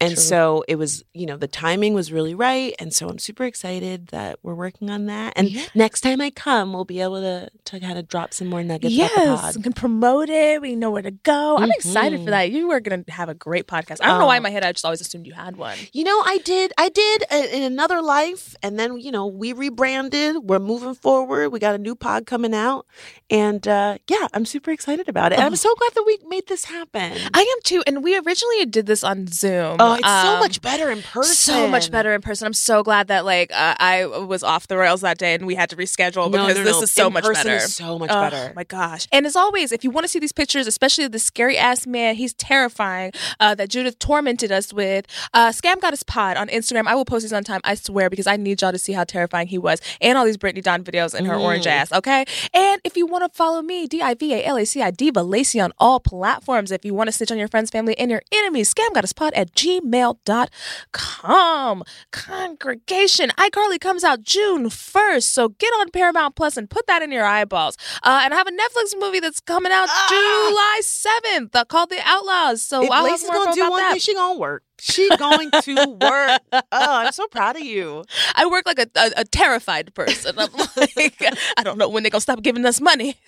S2: And
S1: True.
S2: so it was, you know, the timing was really right. And so I'm super excited that we're working on that. And
S1: Yeah.
S2: next time I come, we'll be able to to kind of drop some more nuggets
S1: Yes,
S2: pod.
S1: we can promote it. We know where to go. I'm excited for
S2: Mhm.
S1: that. You are going to have a great podcast. I don't know why in
S2: Oh.
S1: my head I just always assumed you had one.
S2: You know, I did, I did uh, in another life, and then you know we rebranded. We're moving forward. We got a new pod coming out, and uh, yeah, I'm super excited about it. And I'm so glad that we made this happen.
S1: I am too. And we originally did this on Zoom.
S2: Oh, it's so
S1: Um,
S2: much better in person.
S1: So much better in person. I'm so glad that like uh, I was off the rails that day and we had to reschedule
S2: No,
S1: because
S2: no,
S1: this
S2: no.
S1: is so
S2: In
S1: much better.
S2: is so much
S1: Oh,
S2: better.
S1: My gosh. And as always, if you want to see these pictures, especially the scary ass man, he's terrifying. Uh, that Judith tormented us with. Uh, Scam Goddess Pod on Instagram. I will post these on time. I swear because I need y'all to see how terrifying he was and all these Brittany Dawn videos and her orange
S2: Mm.
S1: ass. Okay. And if you want to follow me, D I V A L A C I Diva Laci on all platforms. If you want to snitch on your friends, family, and your enemies, Scam Goddess Pod at gmail.com. Congregation. iCarly comes out June 1st. So get on Paramount Plus and put that in your eyeballs. Uh, and I have a Netflix movie that's coming out July 7th uh, called The Outlaws. So
S2: Ah! If
S1: I'll Laci's
S2: gonna do one
S1: that.
S2: thing, she gonna work. She going to work. (laughs) Oh, I'm so proud of you.
S1: I work like a, a, a terrified person. I'm like, (laughs) I don't know when they're gonna stop giving us money. (laughs)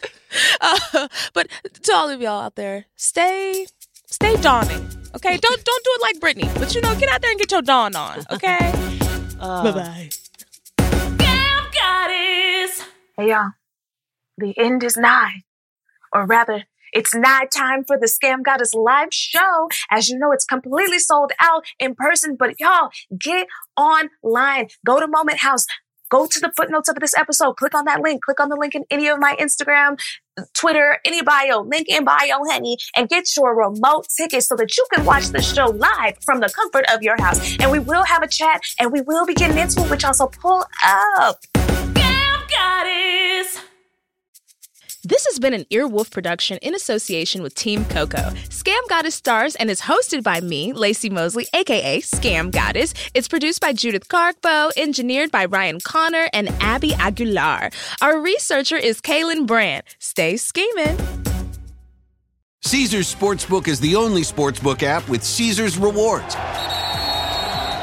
S1: Uh, but to all of y'all out there, stay, stay dawning. Okay, don't don't do it like Brittany, but you know, get out there and get your dawn on. Okay. (laughs)
S2: Uh,
S1: bye.
S6: Scam Goddess!
S3: Hey y'all, the end is nigh. Or rather, it's nigh time for the Scam Goddess live show. As you know, it's completely sold out in person, but y'all get online. Go to Moment House. Go to the footnotes of this episode. Click on that link. Click on the link in any of my Instagram, Twitter, any bio, link in bio, honey, and get your remote ticket so that you can watch the show live from the comfort of your house. And we will have a chat and we will be getting into it, which also pull up.
S6: Goddess!
S1: This has been an Earwolf production in association with Team Coco. Scam Goddess stars and is hosted by me, Laci Mosley, aka Scam Goddess. It's produced by Judith Carkbo, engineered by Ryan Connor and Abby Aguilar. Our researcher is Kaelyn Brandt. Stay scheming.
S9: Caesars Sportsbook is the only sportsbook app with Caesars rewards.